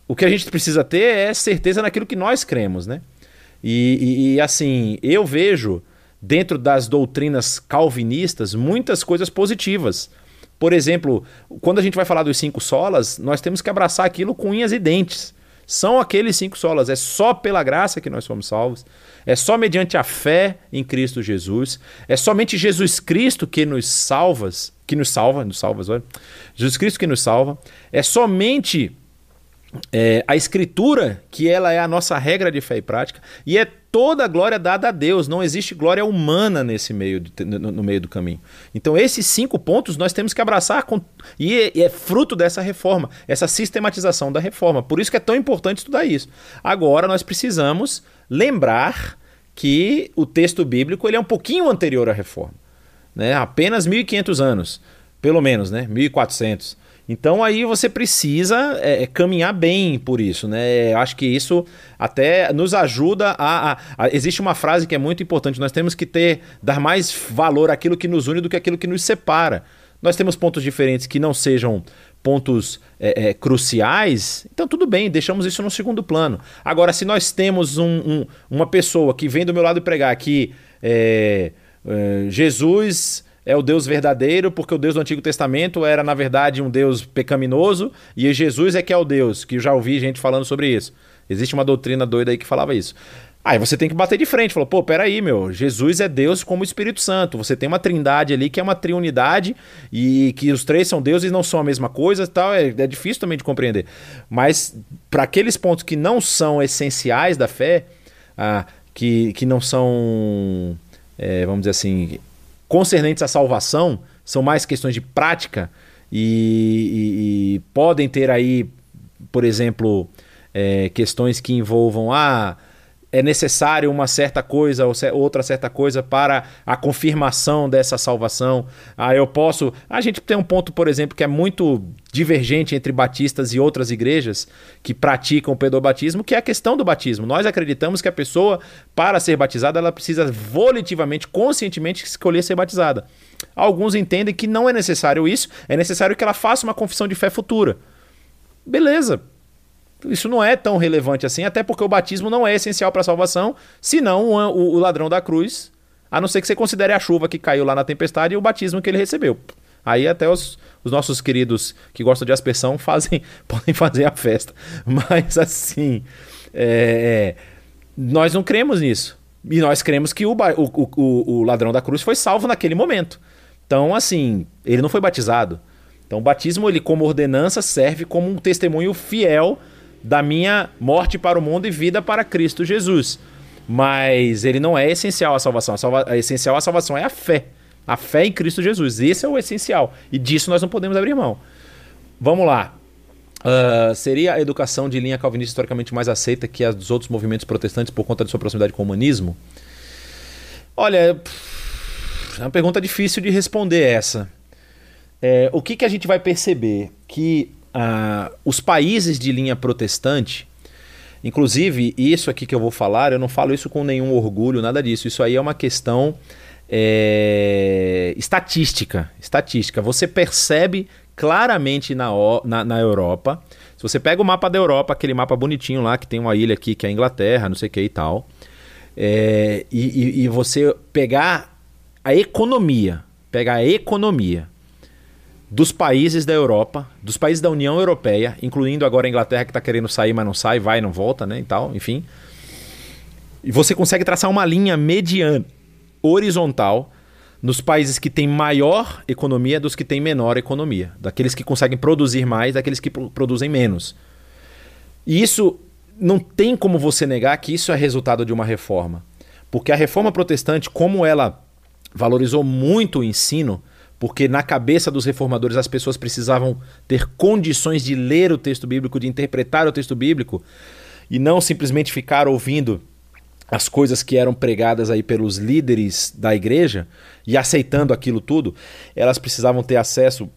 O que a gente precisa ter é certeza naquilo que nós cremos, né? E, e, e assim, eu vejo dentro das doutrinas calvinistas, muitas coisas positivas. Por exemplo, quando a gente vai falar dos cinco solas, nós temos que abraçar aquilo com unhas e dentes. São aqueles cinco solas. É só pela graça que nós somos salvos. É só mediante a fé em Cristo Jesus. É somente Jesus Cristo que nos salva, que nos salva, nos salva, olha. Jesus Cristo que nos salva. É somente é, a Escritura, que ela é a nossa regra de fé e prática, e é toda a glória dada a Deus, não existe glória humana nesse meio, no, no meio do caminho. Então, esses cinco pontos nós temos que abraçar, com, e, é, e é fruto dessa reforma, essa sistematização da reforma. Por isso que é tão importante estudar isso. Agora, nós precisamos lembrar que o texto bíblico ele é um pouquinho anterior à reforma, né? apenas 1.500 anos, pelo menos, né? 1.400. Então aí você precisa é, é, caminhar bem por isso, né? Acho que isso até nos ajuda a, a, a, Existe uma frase que é muito importante: nós temos que ter dar mais valor àquilo que nos une do que aquilo que nos separa. Nós temos pontos diferentes que não sejam pontos é, é, cruciais, então tudo bem, deixamos isso no segundo plano. Agora, se nós temos um, um, uma pessoa que vem do meu lado pregar que é, é Jesus é o Deus verdadeiro, porque o Deus do Antigo Testamento era, na verdade, um Deus pecaminoso, e Jesus é que é o Deus, que eu já ouvi gente falando sobre isso. Existe uma doutrina doida aí que falava isso. Aí você tem que bater de frente, falou, pô, peraí, meu, Jesus é Deus como Espírito Santo. Você tem uma trindade ali que é uma triunidade e que os três são deuses e não são a mesma coisa tal. É, é difícil também de compreender. Mas para aqueles pontos que não são essenciais da fé, ah, que, que não são, é, vamos dizer assim, concernentes à salvação são mais questões de prática e, e, e podem ter aí, por exemplo, é, questões que envolvam ah, é necessário uma certa coisa ou outra certa coisa para a confirmação dessa salvação. Ah, eu posso. A gente tem um ponto, por exemplo, que é muito divergente entre batistas e outras igrejas que praticam o pedobatismo, que é a questão do batismo. Nós acreditamos que a pessoa, para ser batizada, ela precisa volitivamente, conscientemente escolher ser batizada. Alguns entendem que não é necessário isso, é necessário que ela faça uma confissão de fé futura. Beleza, isso não é tão relevante assim, até porque o batismo não é essencial para a salvação, senão o, o, ladrão da cruz, a não ser que você considere a chuva que caiu lá na tempestade e o batismo que ele recebeu. Aí até os, os nossos queridos que gostam de aspersão *laughs* fazem, podem fazer a festa. *laughs* Mas assim, é, nós não cremos nisso. E nós cremos que o, o, o, o ladrão da cruz foi salvo naquele momento. Então, assim, ele não foi batizado. Então, o batismo, ele como ordenança, serve como um testemunho fiel da minha morte para o mundo e vida para Cristo Jesus. Mas ele não é essencial à salvação. A, salva... a essencial à salvação é a fé. A fé em Cristo Jesus. Esse é o essencial. E disso nós não podemos abrir mão. Vamos lá. Uh, seria a educação de linha calvinista historicamente mais aceita que a dos outros movimentos protestantes por conta de sua proximidade com o humanismo? Olha, é uma pergunta difícil de responder essa. É, o que, que a gente vai perceber? Que ah, os países de linha protestante, inclusive isso aqui que eu vou falar, eu não falo isso com nenhum orgulho, nada disso. Isso aí é uma questão é, estatística. Estatística. Você percebe claramente na, na, na, Europa. Se você pega o mapa da Europa, aquele mapa bonitinho lá, que tem uma ilha aqui que é a Inglaterra, não sei o que e tal, é, e, e, e você pegar a economia, pegar a economia dos países da Europa, dos países da União Europeia, incluindo agora a Inglaterra que está querendo sair, mas não sai, vai, não volta, né, e tal, enfim. E você consegue traçar uma linha mediana, horizontal, nos países que têm maior economia dos que têm menor economia, daqueles que conseguem produzir mais, daqueles que produzem menos. E isso não tem como você negar que isso é resultado de uma reforma, porque a reforma protestante, como ela valorizou muito o ensino, porque na cabeça dos reformadores as pessoas precisavam ter condições de ler o texto bíblico, de interpretar o texto bíblico e não simplesmente ficar ouvindo as coisas que eram pregadas aí pelos líderes da igreja e aceitando aquilo tudo, elas precisavam ter acesso,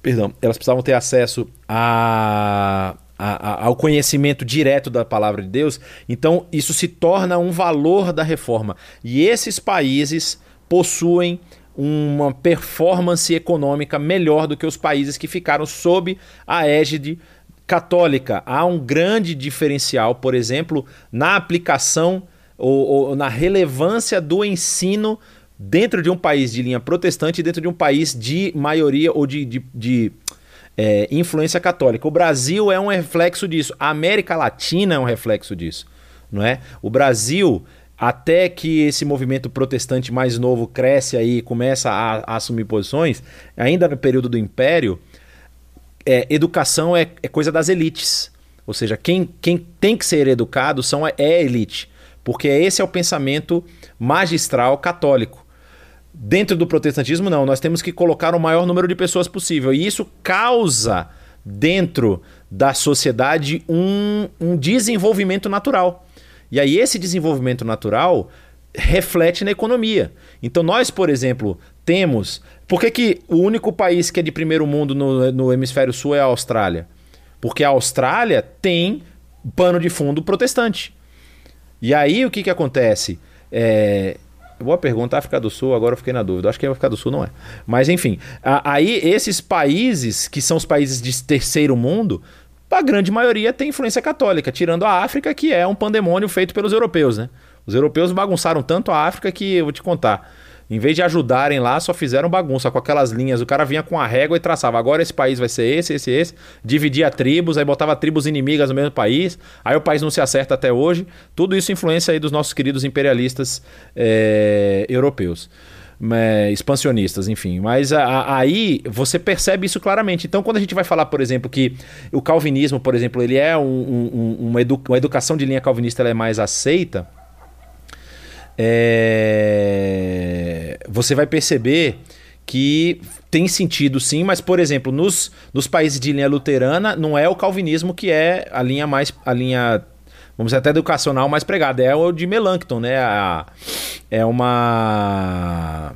perdão, elas precisavam ter acesso a, a, a, ao conhecimento direto da palavra de Deus. Então isso se torna um valor da reforma e esses países possuem uma performance econômica melhor do que os países que ficaram sob a égide católica. Há um grande diferencial, por exemplo, na aplicação ou, ou na relevância do ensino dentro de um país de linha protestante e dentro de um país de maioria ou de, de, de é, influência católica. O Brasil é um reflexo disso. A América Latina é um reflexo disso, não é? O Brasil, até que esse movimento protestante mais novo cresce aí, começa a, a assumir posições, ainda no período do Império, é, educação é, é, coisa das elites. Ou seja, quem, quem tem que ser educado são, é a elite. Porque esse é o pensamento magistral católico. Dentro do protestantismo, não. Nós temos que colocar o maior número de pessoas possível. E isso causa, dentro da sociedade, um, um desenvolvimento natural. E aí, esse desenvolvimento natural reflete na economia. Então, nós, por exemplo, temos. Por que, que o único país que é de primeiro mundo no, no hemisfério sul é a Austrália? Porque a Austrália tem pano de fundo protestante. E aí, o que, que acontece? É, Boa pergunta. África do Sul, agora eu fiquei na dúvida. Acho que a África do Sul não é. Mas enfim, aí esses países, que são os países de terceiro mundo, a grande maioria tem influência católica, tirando a África, que é um pandemônio feito pelos europeus, né? Os europeus bagunçaram tanto a África que eu vou te contar. Em vez de ajudarem lá, só fizeram bagunça com aquelas linhas. O cara vinha com a régua e traçava. Agora esse país vai ser esse, esse, esse. Dividia tribos, aí botava tribos inimigas no mesmo país. Aí o país não se acerta até hoje. Tudo isso influência aí dos nossos queridos imperialistas é, europeus. É, expansionistas, enfim. Mas a, a, aí você percebe isso claramente. Então, quando a gente vai falar, por exemplo, que o calvinismo, por exemplo, ele é um, um, uma, edu uma educação de linha calvinista ela é mais aceita é... você vai perceber que tem sentido sim, mas, por exemplo, nos, nos países de linha luterana, não é o calvinismo que é a linha mais. a linha. Vamos dizer, até educacional mais pregada, é o de Melanchthon, né? A, é uma.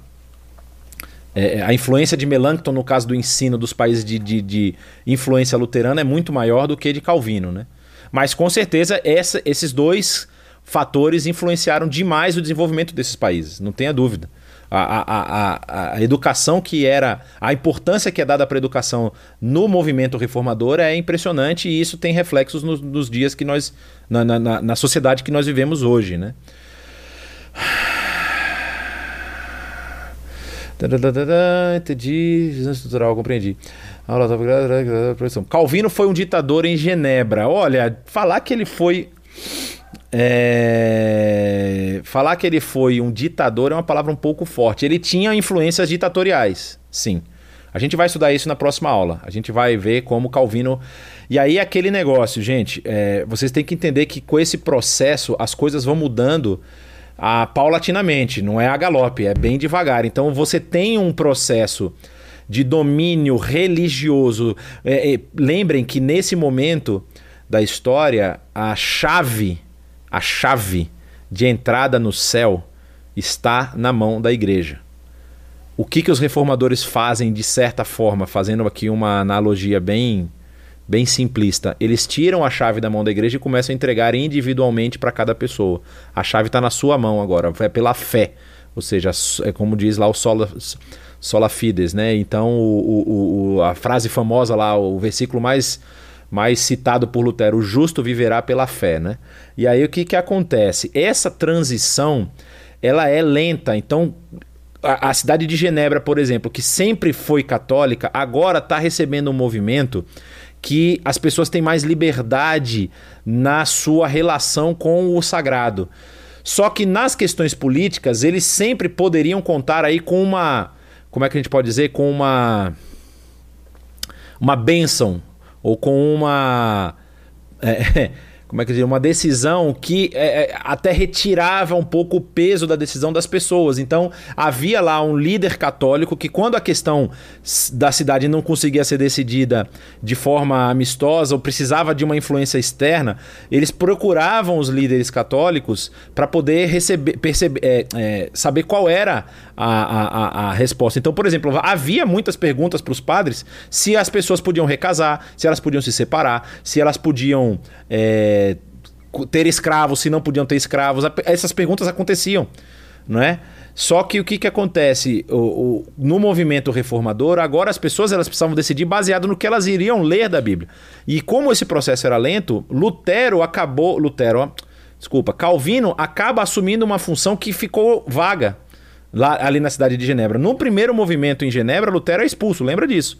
É, a influência de Melanchthon, no caso do ensino dos países de, de, de, influência luterana, é muito maior do que de Calvino, né? Mas com certeza essa, esses dois fatores influenciaram demais o desenvolvimento desses países, não tenha dúvida. A, a, a, a, educação que era. A importância que é dada para a educação no movimento reformador é impressionante e isso tem reflexos nos, nos dias que nós. Na, na, na, sociedade que nós vivemos hoje. Né? Entendi. Estrutural, compreendi. Calvino foi um ditador em Genebra. Olha, falar que ele foi é... Falar que ele foi um ditador é uma palavra um pouco forte. Ele tinha influências ditatoriais, sim. A gente vai estudar isso na próxima aula. A gente vai ver como Calvino. E aí, aquele negócio, gente, é... vocês têm que entender que com esse processo as coisas vão mudando a paulatinamente, não é a galope, é bem devagar. Então você tem um processo de domínio religioso. É, é, lembrem que nesse momento da história, a chave a chave de entrada no céu está na mão da igreja. O que, que os reformadores fazem de certa forma, fazendo aqui uma analogia bem, bem simplista? Eles tiram a chave da mão da igreja e começam a entregar individualmente para cada pessoa. A chave está na sua mão agora, é pela fé. Ou seja, é como diz lá o sola, sola fides, né? Então o, o, a frase famosa lá, o versículo mais mais citado por Lutero, o justo viverá pela fé, né? E aí o que, que acontece? Essa transição, ela é lenta, então a, a cidade de Genebra, por exemplo, que sempre foi católica, agora está recebendo um movimento que as pessoas têm mais liberdade na sua relação com o sagrado. Só que nas questões políticas, eles sempre poderiam contar aí com uma, como é que a gente pode dizer, com uma uma bênção ou com uma. É, *laughs* como é que dizer, uma decisão que é, é, até retirava um pouco o peso da decisão das pessoas. Então havia lá um líder católico que, quando a questão da cidade não conseguia ser decidida de forma amistosa ou precisava de uma influência externa, eles procuravam os líderes católicos para poder receber, perceber, é, é, saber qual era a, a, a, resposta. Então, por exemplo, havia muitas perguntas para os padres se as pessoas podiam recasar, se elas podiam se separar, se elas podiam. É, ter escravos, se não podiam ter escravos. Essas perguntas aconteciam, não é? Só que o que, que acontece o, o, no movimento reformador, agora as pessoas elas precisavam decidir baseado no que elas iriam ler da Bíblia. E como esse processo era lento, Lutero acabou. Lutero, ó, Desculpa, Calvino acaba assumindo uma função que ficou vaga lá ali na cidade de Genebra. No primeiro movimento em Genebra, Lutero é expulso, lembra disso?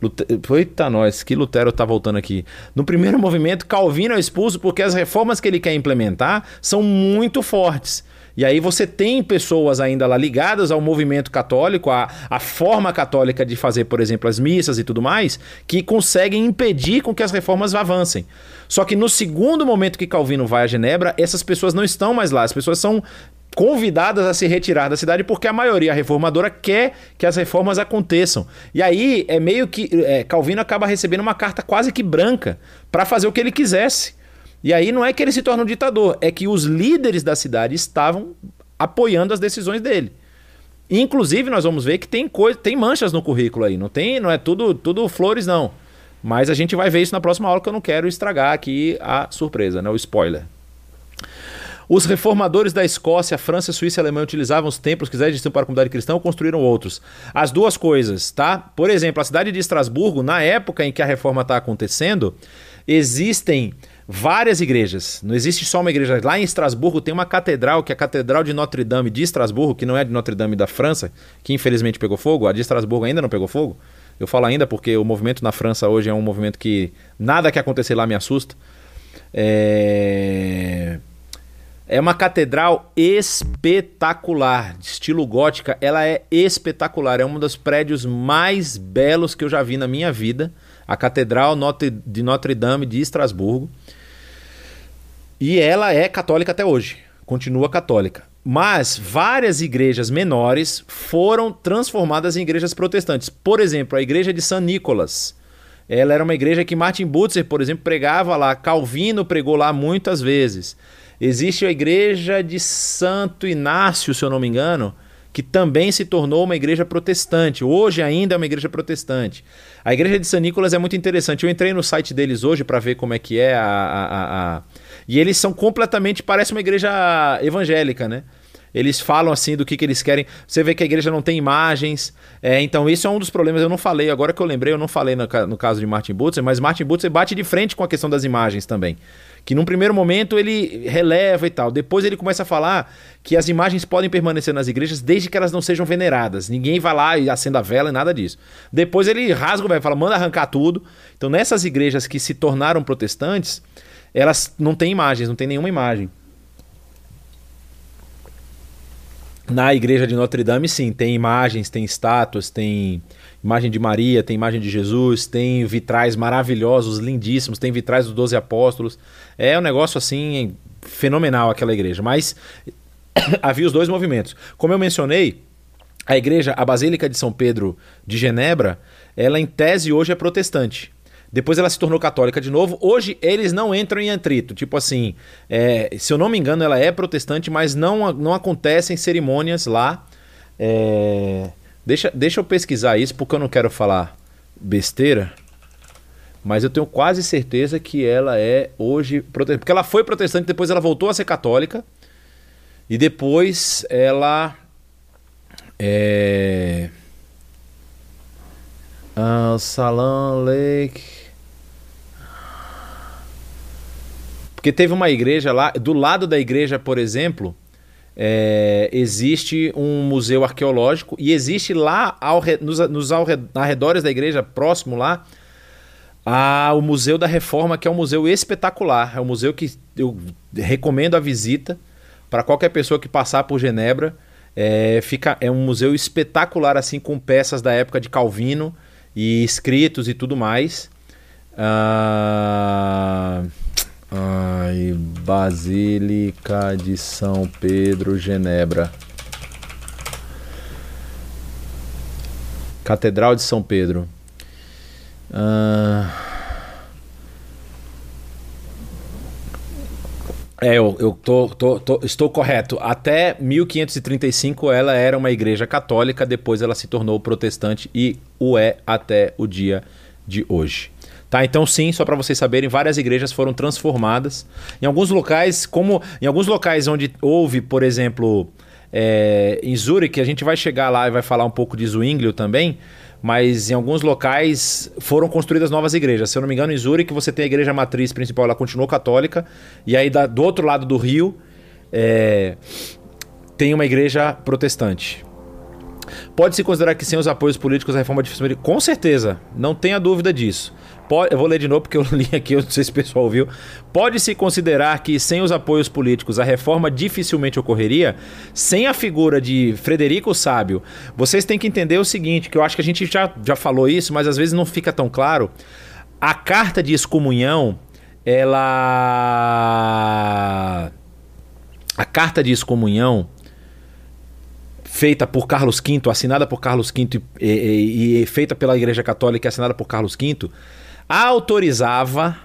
Lutero, eita, nós, que Lutero tá voltando aqui. No primeiro movimento, Calvino é expulso porque as reformas que ele quer implementar são muito fortes. E aí você tem pessoas ainda lá ligadas ao movimento católico, à, à forma católica de fazer, por exemplo, as missas e tudo mais, que conseguem impedir com que as reformas avancem. Só que no segundo momento que Calvino vai a Genebra, essas pessoas não estão mais lá. As pessoas são convidadas a se retirar da cidade porque a maioria reformadora quer que as reformas aconteçam. E aí é meio que é, Calvino acaba recebendo uma carta quase que branca para fazer o que ele quisesse. E aí não é que ele se torna um ditador, é que os líderes da cidade estavam apoiando as decisões dele. Inclusive, nós vamos ver que tem coisa, tem manchas no currículo aí, não tem, não é tudo, tudo flores não. Mas a gente vai ver isso na próxima aula que eu não quero estragar aqui a surpresa, né, o spoiler. Os reformadores da Escócia, França, Suíça e Alemanha utilizavam os templos que existiam para a comunidade cristã ou construíram outros. As duas coisas, tá? Por exemplo, a cidade de Estrasburgo, na época em que a reforma está acontecendo, existem várias igrejas. Não existe só uma igreja. Lá em Estrasburgo tem uma catedral, que é a Catedral de Notre Dame de Estrasburgo, que não é de Notre Dame da França, que infelizmente pegou fogo. A de Estrasburgo ainda não pegou fogo. Eu falo ainda porque o movimento na França hoje é um movimento que nada que acontecer lá me assusta. É... É uma catedral espetacular, de estilo gótica. Ela é espetacular, é um dos prédios mais belos que eu já vi na minha vida. A Catedral de Notre Dame de Estrasburgo. E ela é católica até hoje, continua católica. Mas várias igrejas menores foram transformadas em igrejas protestantes. Por exemplo, a igreja de San Nicolas. Ela era uma igreja que Martin Butzer, por exemplo, pregava lá. Calvino pregou lá muitas vezes. Existe a igreja de Santo Inácio, se eu não me engano, que também se tornou uma igreja protestante. Hoje ainda é uma igreja protestante. A igreja de San Nicolas é muito interessante. Eu entrei no site deles hoje para ver como é que é a, a, a, E eles são completamente. Parece uma igreja evangélica, né? Eles falam assim do que, que eles querem. Você vê que a igreja não tem imagens. É, então, isso é um dos problemas. Eu não falei, agora que eu lembrei, eu não falei no, no caso de Martin Butzer, mas Martin Butzer bate de frente com a questão das imagens também que num primeiro momento ele releva e tal. Depois ele começa a falar que as imagens podem permanecer nas igrejas desde que elas não sejam veneradas. Ninguém vai lá e acenda a vela e nada disso. Depois ele rasga o velho, fala, manda arrancar tudo. Então nessas igrejas que se tornaram protestantes, elas não têm imagens, não tem nenhuma imagem. Na igreja de Notre Dame, sim, tem imagens, tem estátuas, tem imagem de Maria, tem imagem de Jesus, tem vitrais maravilhosos, lindíssimos, tem vitrais dos doze apóstolos. É um negócio assim fenomenal aquela igreja. Mas *coughs* havia os dois movimentos. Como eu mencionei, a igreja, a Basílica de São Pedro de Genebra, ela em tese hoje é protestante. Depois ela se tornou católica de novo. Hoje eles não entram em atrito. Tipo assim, é, se eu não me engano, ela é protestante, mas não, não acontecem cerimônias lá. É, Deixa, deixa eu pesquisar isso porque eu não quero falar besteira. Mas eu tenho quase certeza que ela é hoje protestante. Porque ela foi protestante, depois ela voltou a ser católica. E depois ela. É. Salam Lake. Porque teve uma igreja lá, do lado da igreja, por exemplo, é, existe um museu arqueológico e existe lá ao, nos, nos arredores da igreja, próximo lá, a, o Museu da Reforma, que é um museu espetacular. É um museu que eu recomendo a visita para qualquer pessoa que passar por Genebra. É, fica, é um museu espetacular, assim, com peças da época de Calvino e escritos e tudo mais. Ah. Ai, Basílica de São Pedro, Genebra. Catedral de São Pedro. Ah... É, eu, eu tô, tô, tô, estou correto. Até 1535 ela era uma igreja católica, depois ela se tornou protestante e o é até o dia de hoje. Tá, então sim, só para vocês saberem, várias igrejas foram transformadas. Em alguns locais, como em alguns locais onde houve, por exemplo, é, em Zurich, a gente vai chegar lá e vai falar um pouco de Zwinglio também, mas em alguns locais foram construídas novas igrejas. Se eu não me engano, em Zurique você tem a igreja matriz principal, ela continuou católica, e aí da, do outro lado do rio é, tem uma igreja protestante. Pode-se considerar que sem os apoios políticos a reforma dificilmente. Com certeza, não tenha dúvida disso. Pode, eu vou ler de novo porque eu *laughs* li aqui, eu não sei se o pessoal ouviu. Pode-se considerar que sem os apoios políticos a reforma dificilmente ocorreria? Sem a figura de Frederico Sábio, vocês têm que entender o seguinte: que eu acho que a gente já, já falou isso, mas às vezes não fica tão claro. A carta de excomunhão, ela. A carta de excomunhão feita por Carlos V, assinada por Carlos V e, e, e, feita pela Igreja Católica, assinada por Carlos V, autorizava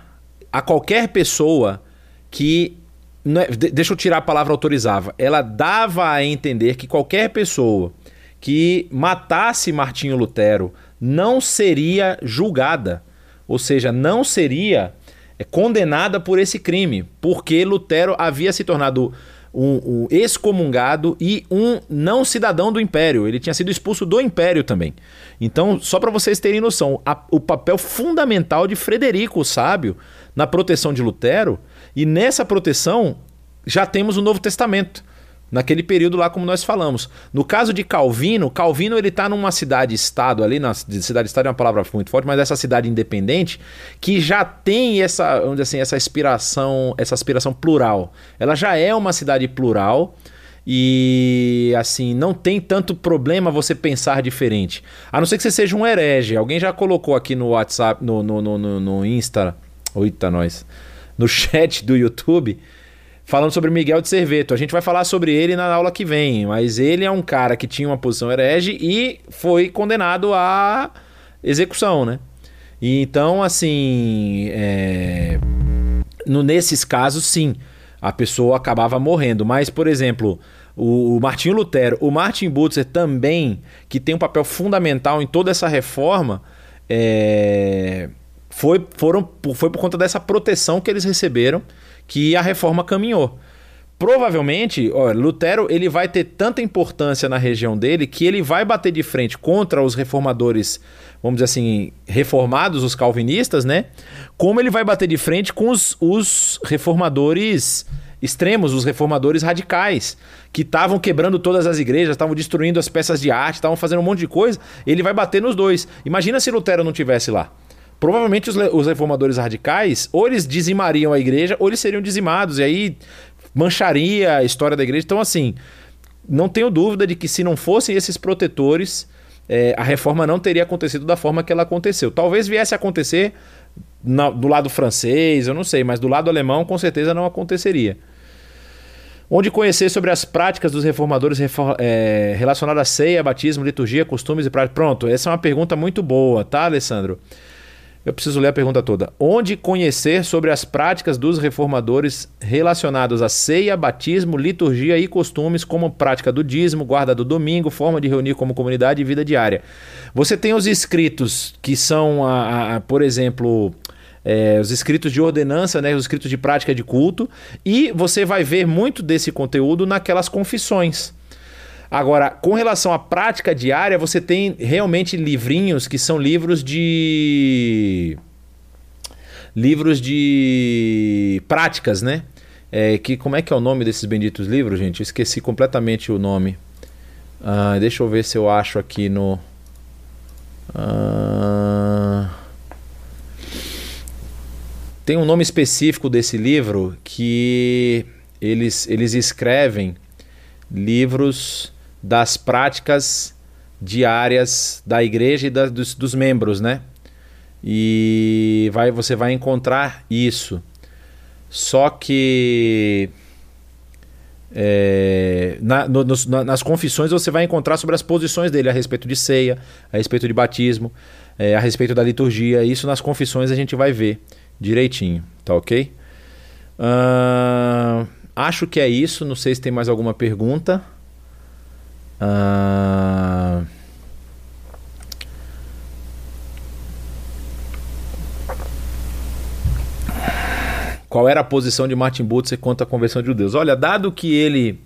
a qualquer pessoa que. É, deixa eu tirar a palavra autorizava. Ela dava a entender que qualquer pessoa que matasse Martinho Lutero não seria julgada, ou seja, não seria é, condenada por esse crime, porque Lutero havia se tornado um, um excomungado e um não cidadão do Império. Ele tinha sido expulso do Império também. Então, só para vocês terem noção, a, o papel fundamental de Frederico o Sábio na proteção de Lutero, e nessa proteção já temos o Novo Testamento naquele período lá como nós falamos. No caso de Calvino, Calvino ele está numa cidade-estado ali, na cidade-estado é uma palavra muito forte, mas essa cidade independente que já tem essa, dizer assim, essa aspiração, essa aspiração plural. Ela já é uma cidade plural. E assim, não tem tanto problema você pensar diferente. A não ser que você seja um herege. Alguém já colocou aqui no WhatsApp, no, no, no, no Insta. Oita, nós. No *laughs* chat do YouTube falando sobre Miguel de Cerveto. A gente vai falar sobre ele na aula que vem, mas ele é um cara que tinha uma posição herege e foi condenado à execução, né? E então, assim, é... no, nesses casos, sim, a pessoa acabava morrendo. Mas, por exemplo, o, o Martinho Lutero, o Martin Butzer também, que tem um papel fundamental em toda essa reforma, é... foi, foram, foi por conta dessa proteção que eles receberam que a reforma caminhou. Provavelmente, ó, Lutero ele vai ter tanta importância na região dele que ele vai bater de frente contra os reformadores, vamos dizer assim, reformados, os calvinistas, né? Como ele vai bater de frente com os, os reformadores extremos, os reformadores radicais, que estavam quebrando todas as igrejas, estavam destruindo as peças de arte, estavam fazendo um monte de coisa. Ele vai bater nos dois. Imagina se Lutero não tivesse lá provavelmente os, os reformadores radicais, ou eles dizimariam a igreja, ou eles seriam dizimados, e aí mancharia a história da igreja. Então, assim, não tenho dúvida de que se não fossem esses protetores, é, a reforma não teria acontecido da forma que ela aconteceu. Talvez viesse a acontecer na, do lado francês, eu não sei, mas do lado alemão com certeza não aconteceria. Onde conhecer sobre as práticas dos reformadores é, relacionadas à ceia, batismo, liturgia, costumes e práticas. Pronto, essa é uma pergunta muito boa, tá, Alessandro? Eu preciso ler a pergunta toda. Onde conhecer sobre as práticas dos reformadores relacionados a ceia, batismo, liturgia e costumes, como prática do dízimo, guarda do domingo, forma de reunir como comunidade e vida diária? Você tem os escritos que são, a, a por exemplo, é, os escritos de ordenança, né, os escritos de prática de culto, e você vai ver muito desse conteúdo naquelas confissões. Agora, com relação à prática diária, você tem realmente livrinhos que são livros de. livros de práticas, né? É, que, como é que é o nome desses benditos livros, gente? Eu esqueci completamente o nome. Ah, deixa eu ver se eu acho aqui no. Ah, tem um nome específico desse livro que eles, eles escrevem livros das práticas diárias da igreja e da, dos, dos, membros, né? E vai, você vai encontrar isso. Só que é, na, no, nos, nas confissões você vai encontrar sobre as posições dele a respeito de ceia, a respeito de batismo, é, a respeito da liturgia. Isso nas confissões a gente vai ver direitinho, tá ok? Uh, acho que é isso. Não sei se tem mais alguma pergunta. Ah, qual era a posição de Martin Butzer quanto à conversão de judeus? Olha, dado que ele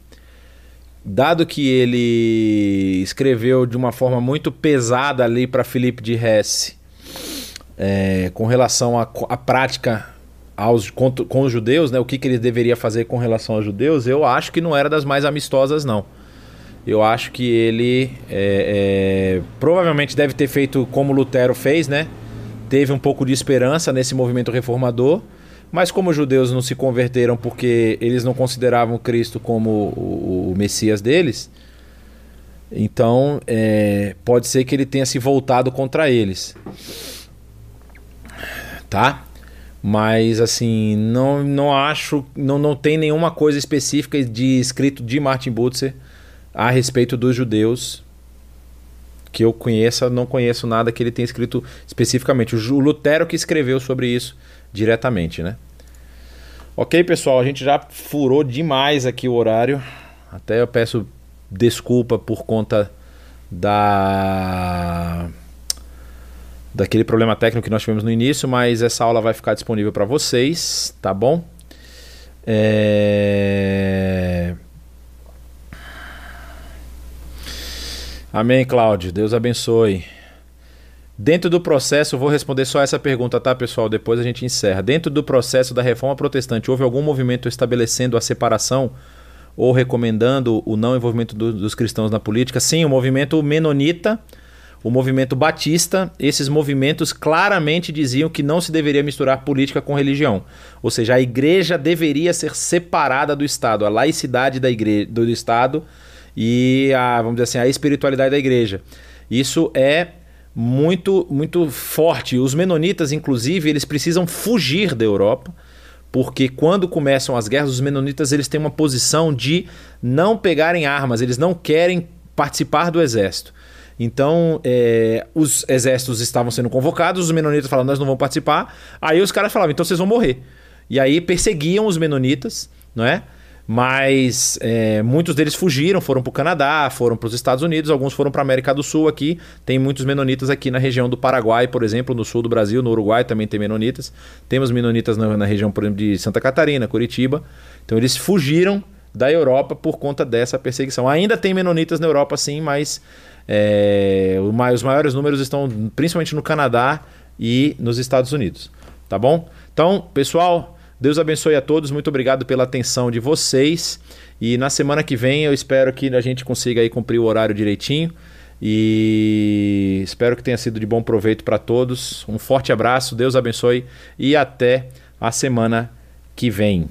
dado que ele escreveu de uma forma muito pesada ali para Filipe de Hesse, é, com relação à prática aos, com, com, os judeus, né, o que, que ele deveria fazer com relação aos judeus, eu acho que não era das mais amistosas, não. Eu acho que ele é, é, provavelmente deve ter feito como Lutero fez, né? Teve um pouco de esperança nesse movimento reformador, mas como os judeus não se converteram porque eles não consideravam Cristo como o, o Messias deles, então é, pode ser que ele tenha se voltado contra eles. Tá? Mas assim, não, não acho, não, não tem nenhuma coisa específica de escrito de Martin Butzer a respeito dos judeus que eu conheça, não conheço nada que ele tenha escrito especificamente. O Lutero que escreveu sobre isso diretamente, né? Ok, pessoal, a gente já furou demais aqui o horário. Até eu peço desculpa por conta da daquele problema técnico que nós tivemos no início, mas essa aula vai ficar disponível para vocês, tá bom? É... Amém, Cláudio. Deus abençoe. Dentro do processo, vou responder só essa pergunta, tá, pessoal? Depois a gente encerra. Dentro do processo da reforma protestante, houve algum movimento estabelecendo a separação ou recomendando o não envolvimento do, dos cristãos na política? Sim, o movimento menonita, o movimento batista, esses movimentos claramente diziam que não se deveria misturar política com religião. Ou seja, a igreja deveria ser separada do Estado, a laicidade da igreja, do Estado e a, vamos dizer assim, a espiritualidade da igreja. Isso é muito muito forte. Os menonitas, inclusive, eles precisam fugir da Europa, porque quando começam as guerras, os menonitas eles têm uma posição de não pegarem armas, eles não querem participar do exército. Então, é, os exércitos estavam sendo convocados, os menonitas falavam, nós não vamos participar. Aí os caras falavam, então vocês vão morrer. E aí perseguiam os menonitas, não é? Mas é, muitos deles fugiram, foram para o Canadá, foram para os Estados Unidos, alguns foram para a América do Sul aqui. Tem muitos menonitas aqui na região do Paraguai, por exemplo, no sul do Brasil, no Uruguai também tem menonitas. Temos menonitas na, na região, por exemplo, de Santa Catarina, Curitiba. Então eles fugiram da Europa por conta dessa perseguição. Ainda tem menonitas na Europa, sim, mas é, os maiores números estão principalmente no Canadá e nos Estados Unidos. Tá bom? Então, pessoal, Deus abençoe a todos, muito obrigado pela atenção de vocês. E na semana que vem eu espero que a gente consiga aí cumprir o horário direitinho. E espero que tenha sido de bom proveito para todos. Um forte abraço, Deus abençoe e até a semana que vem.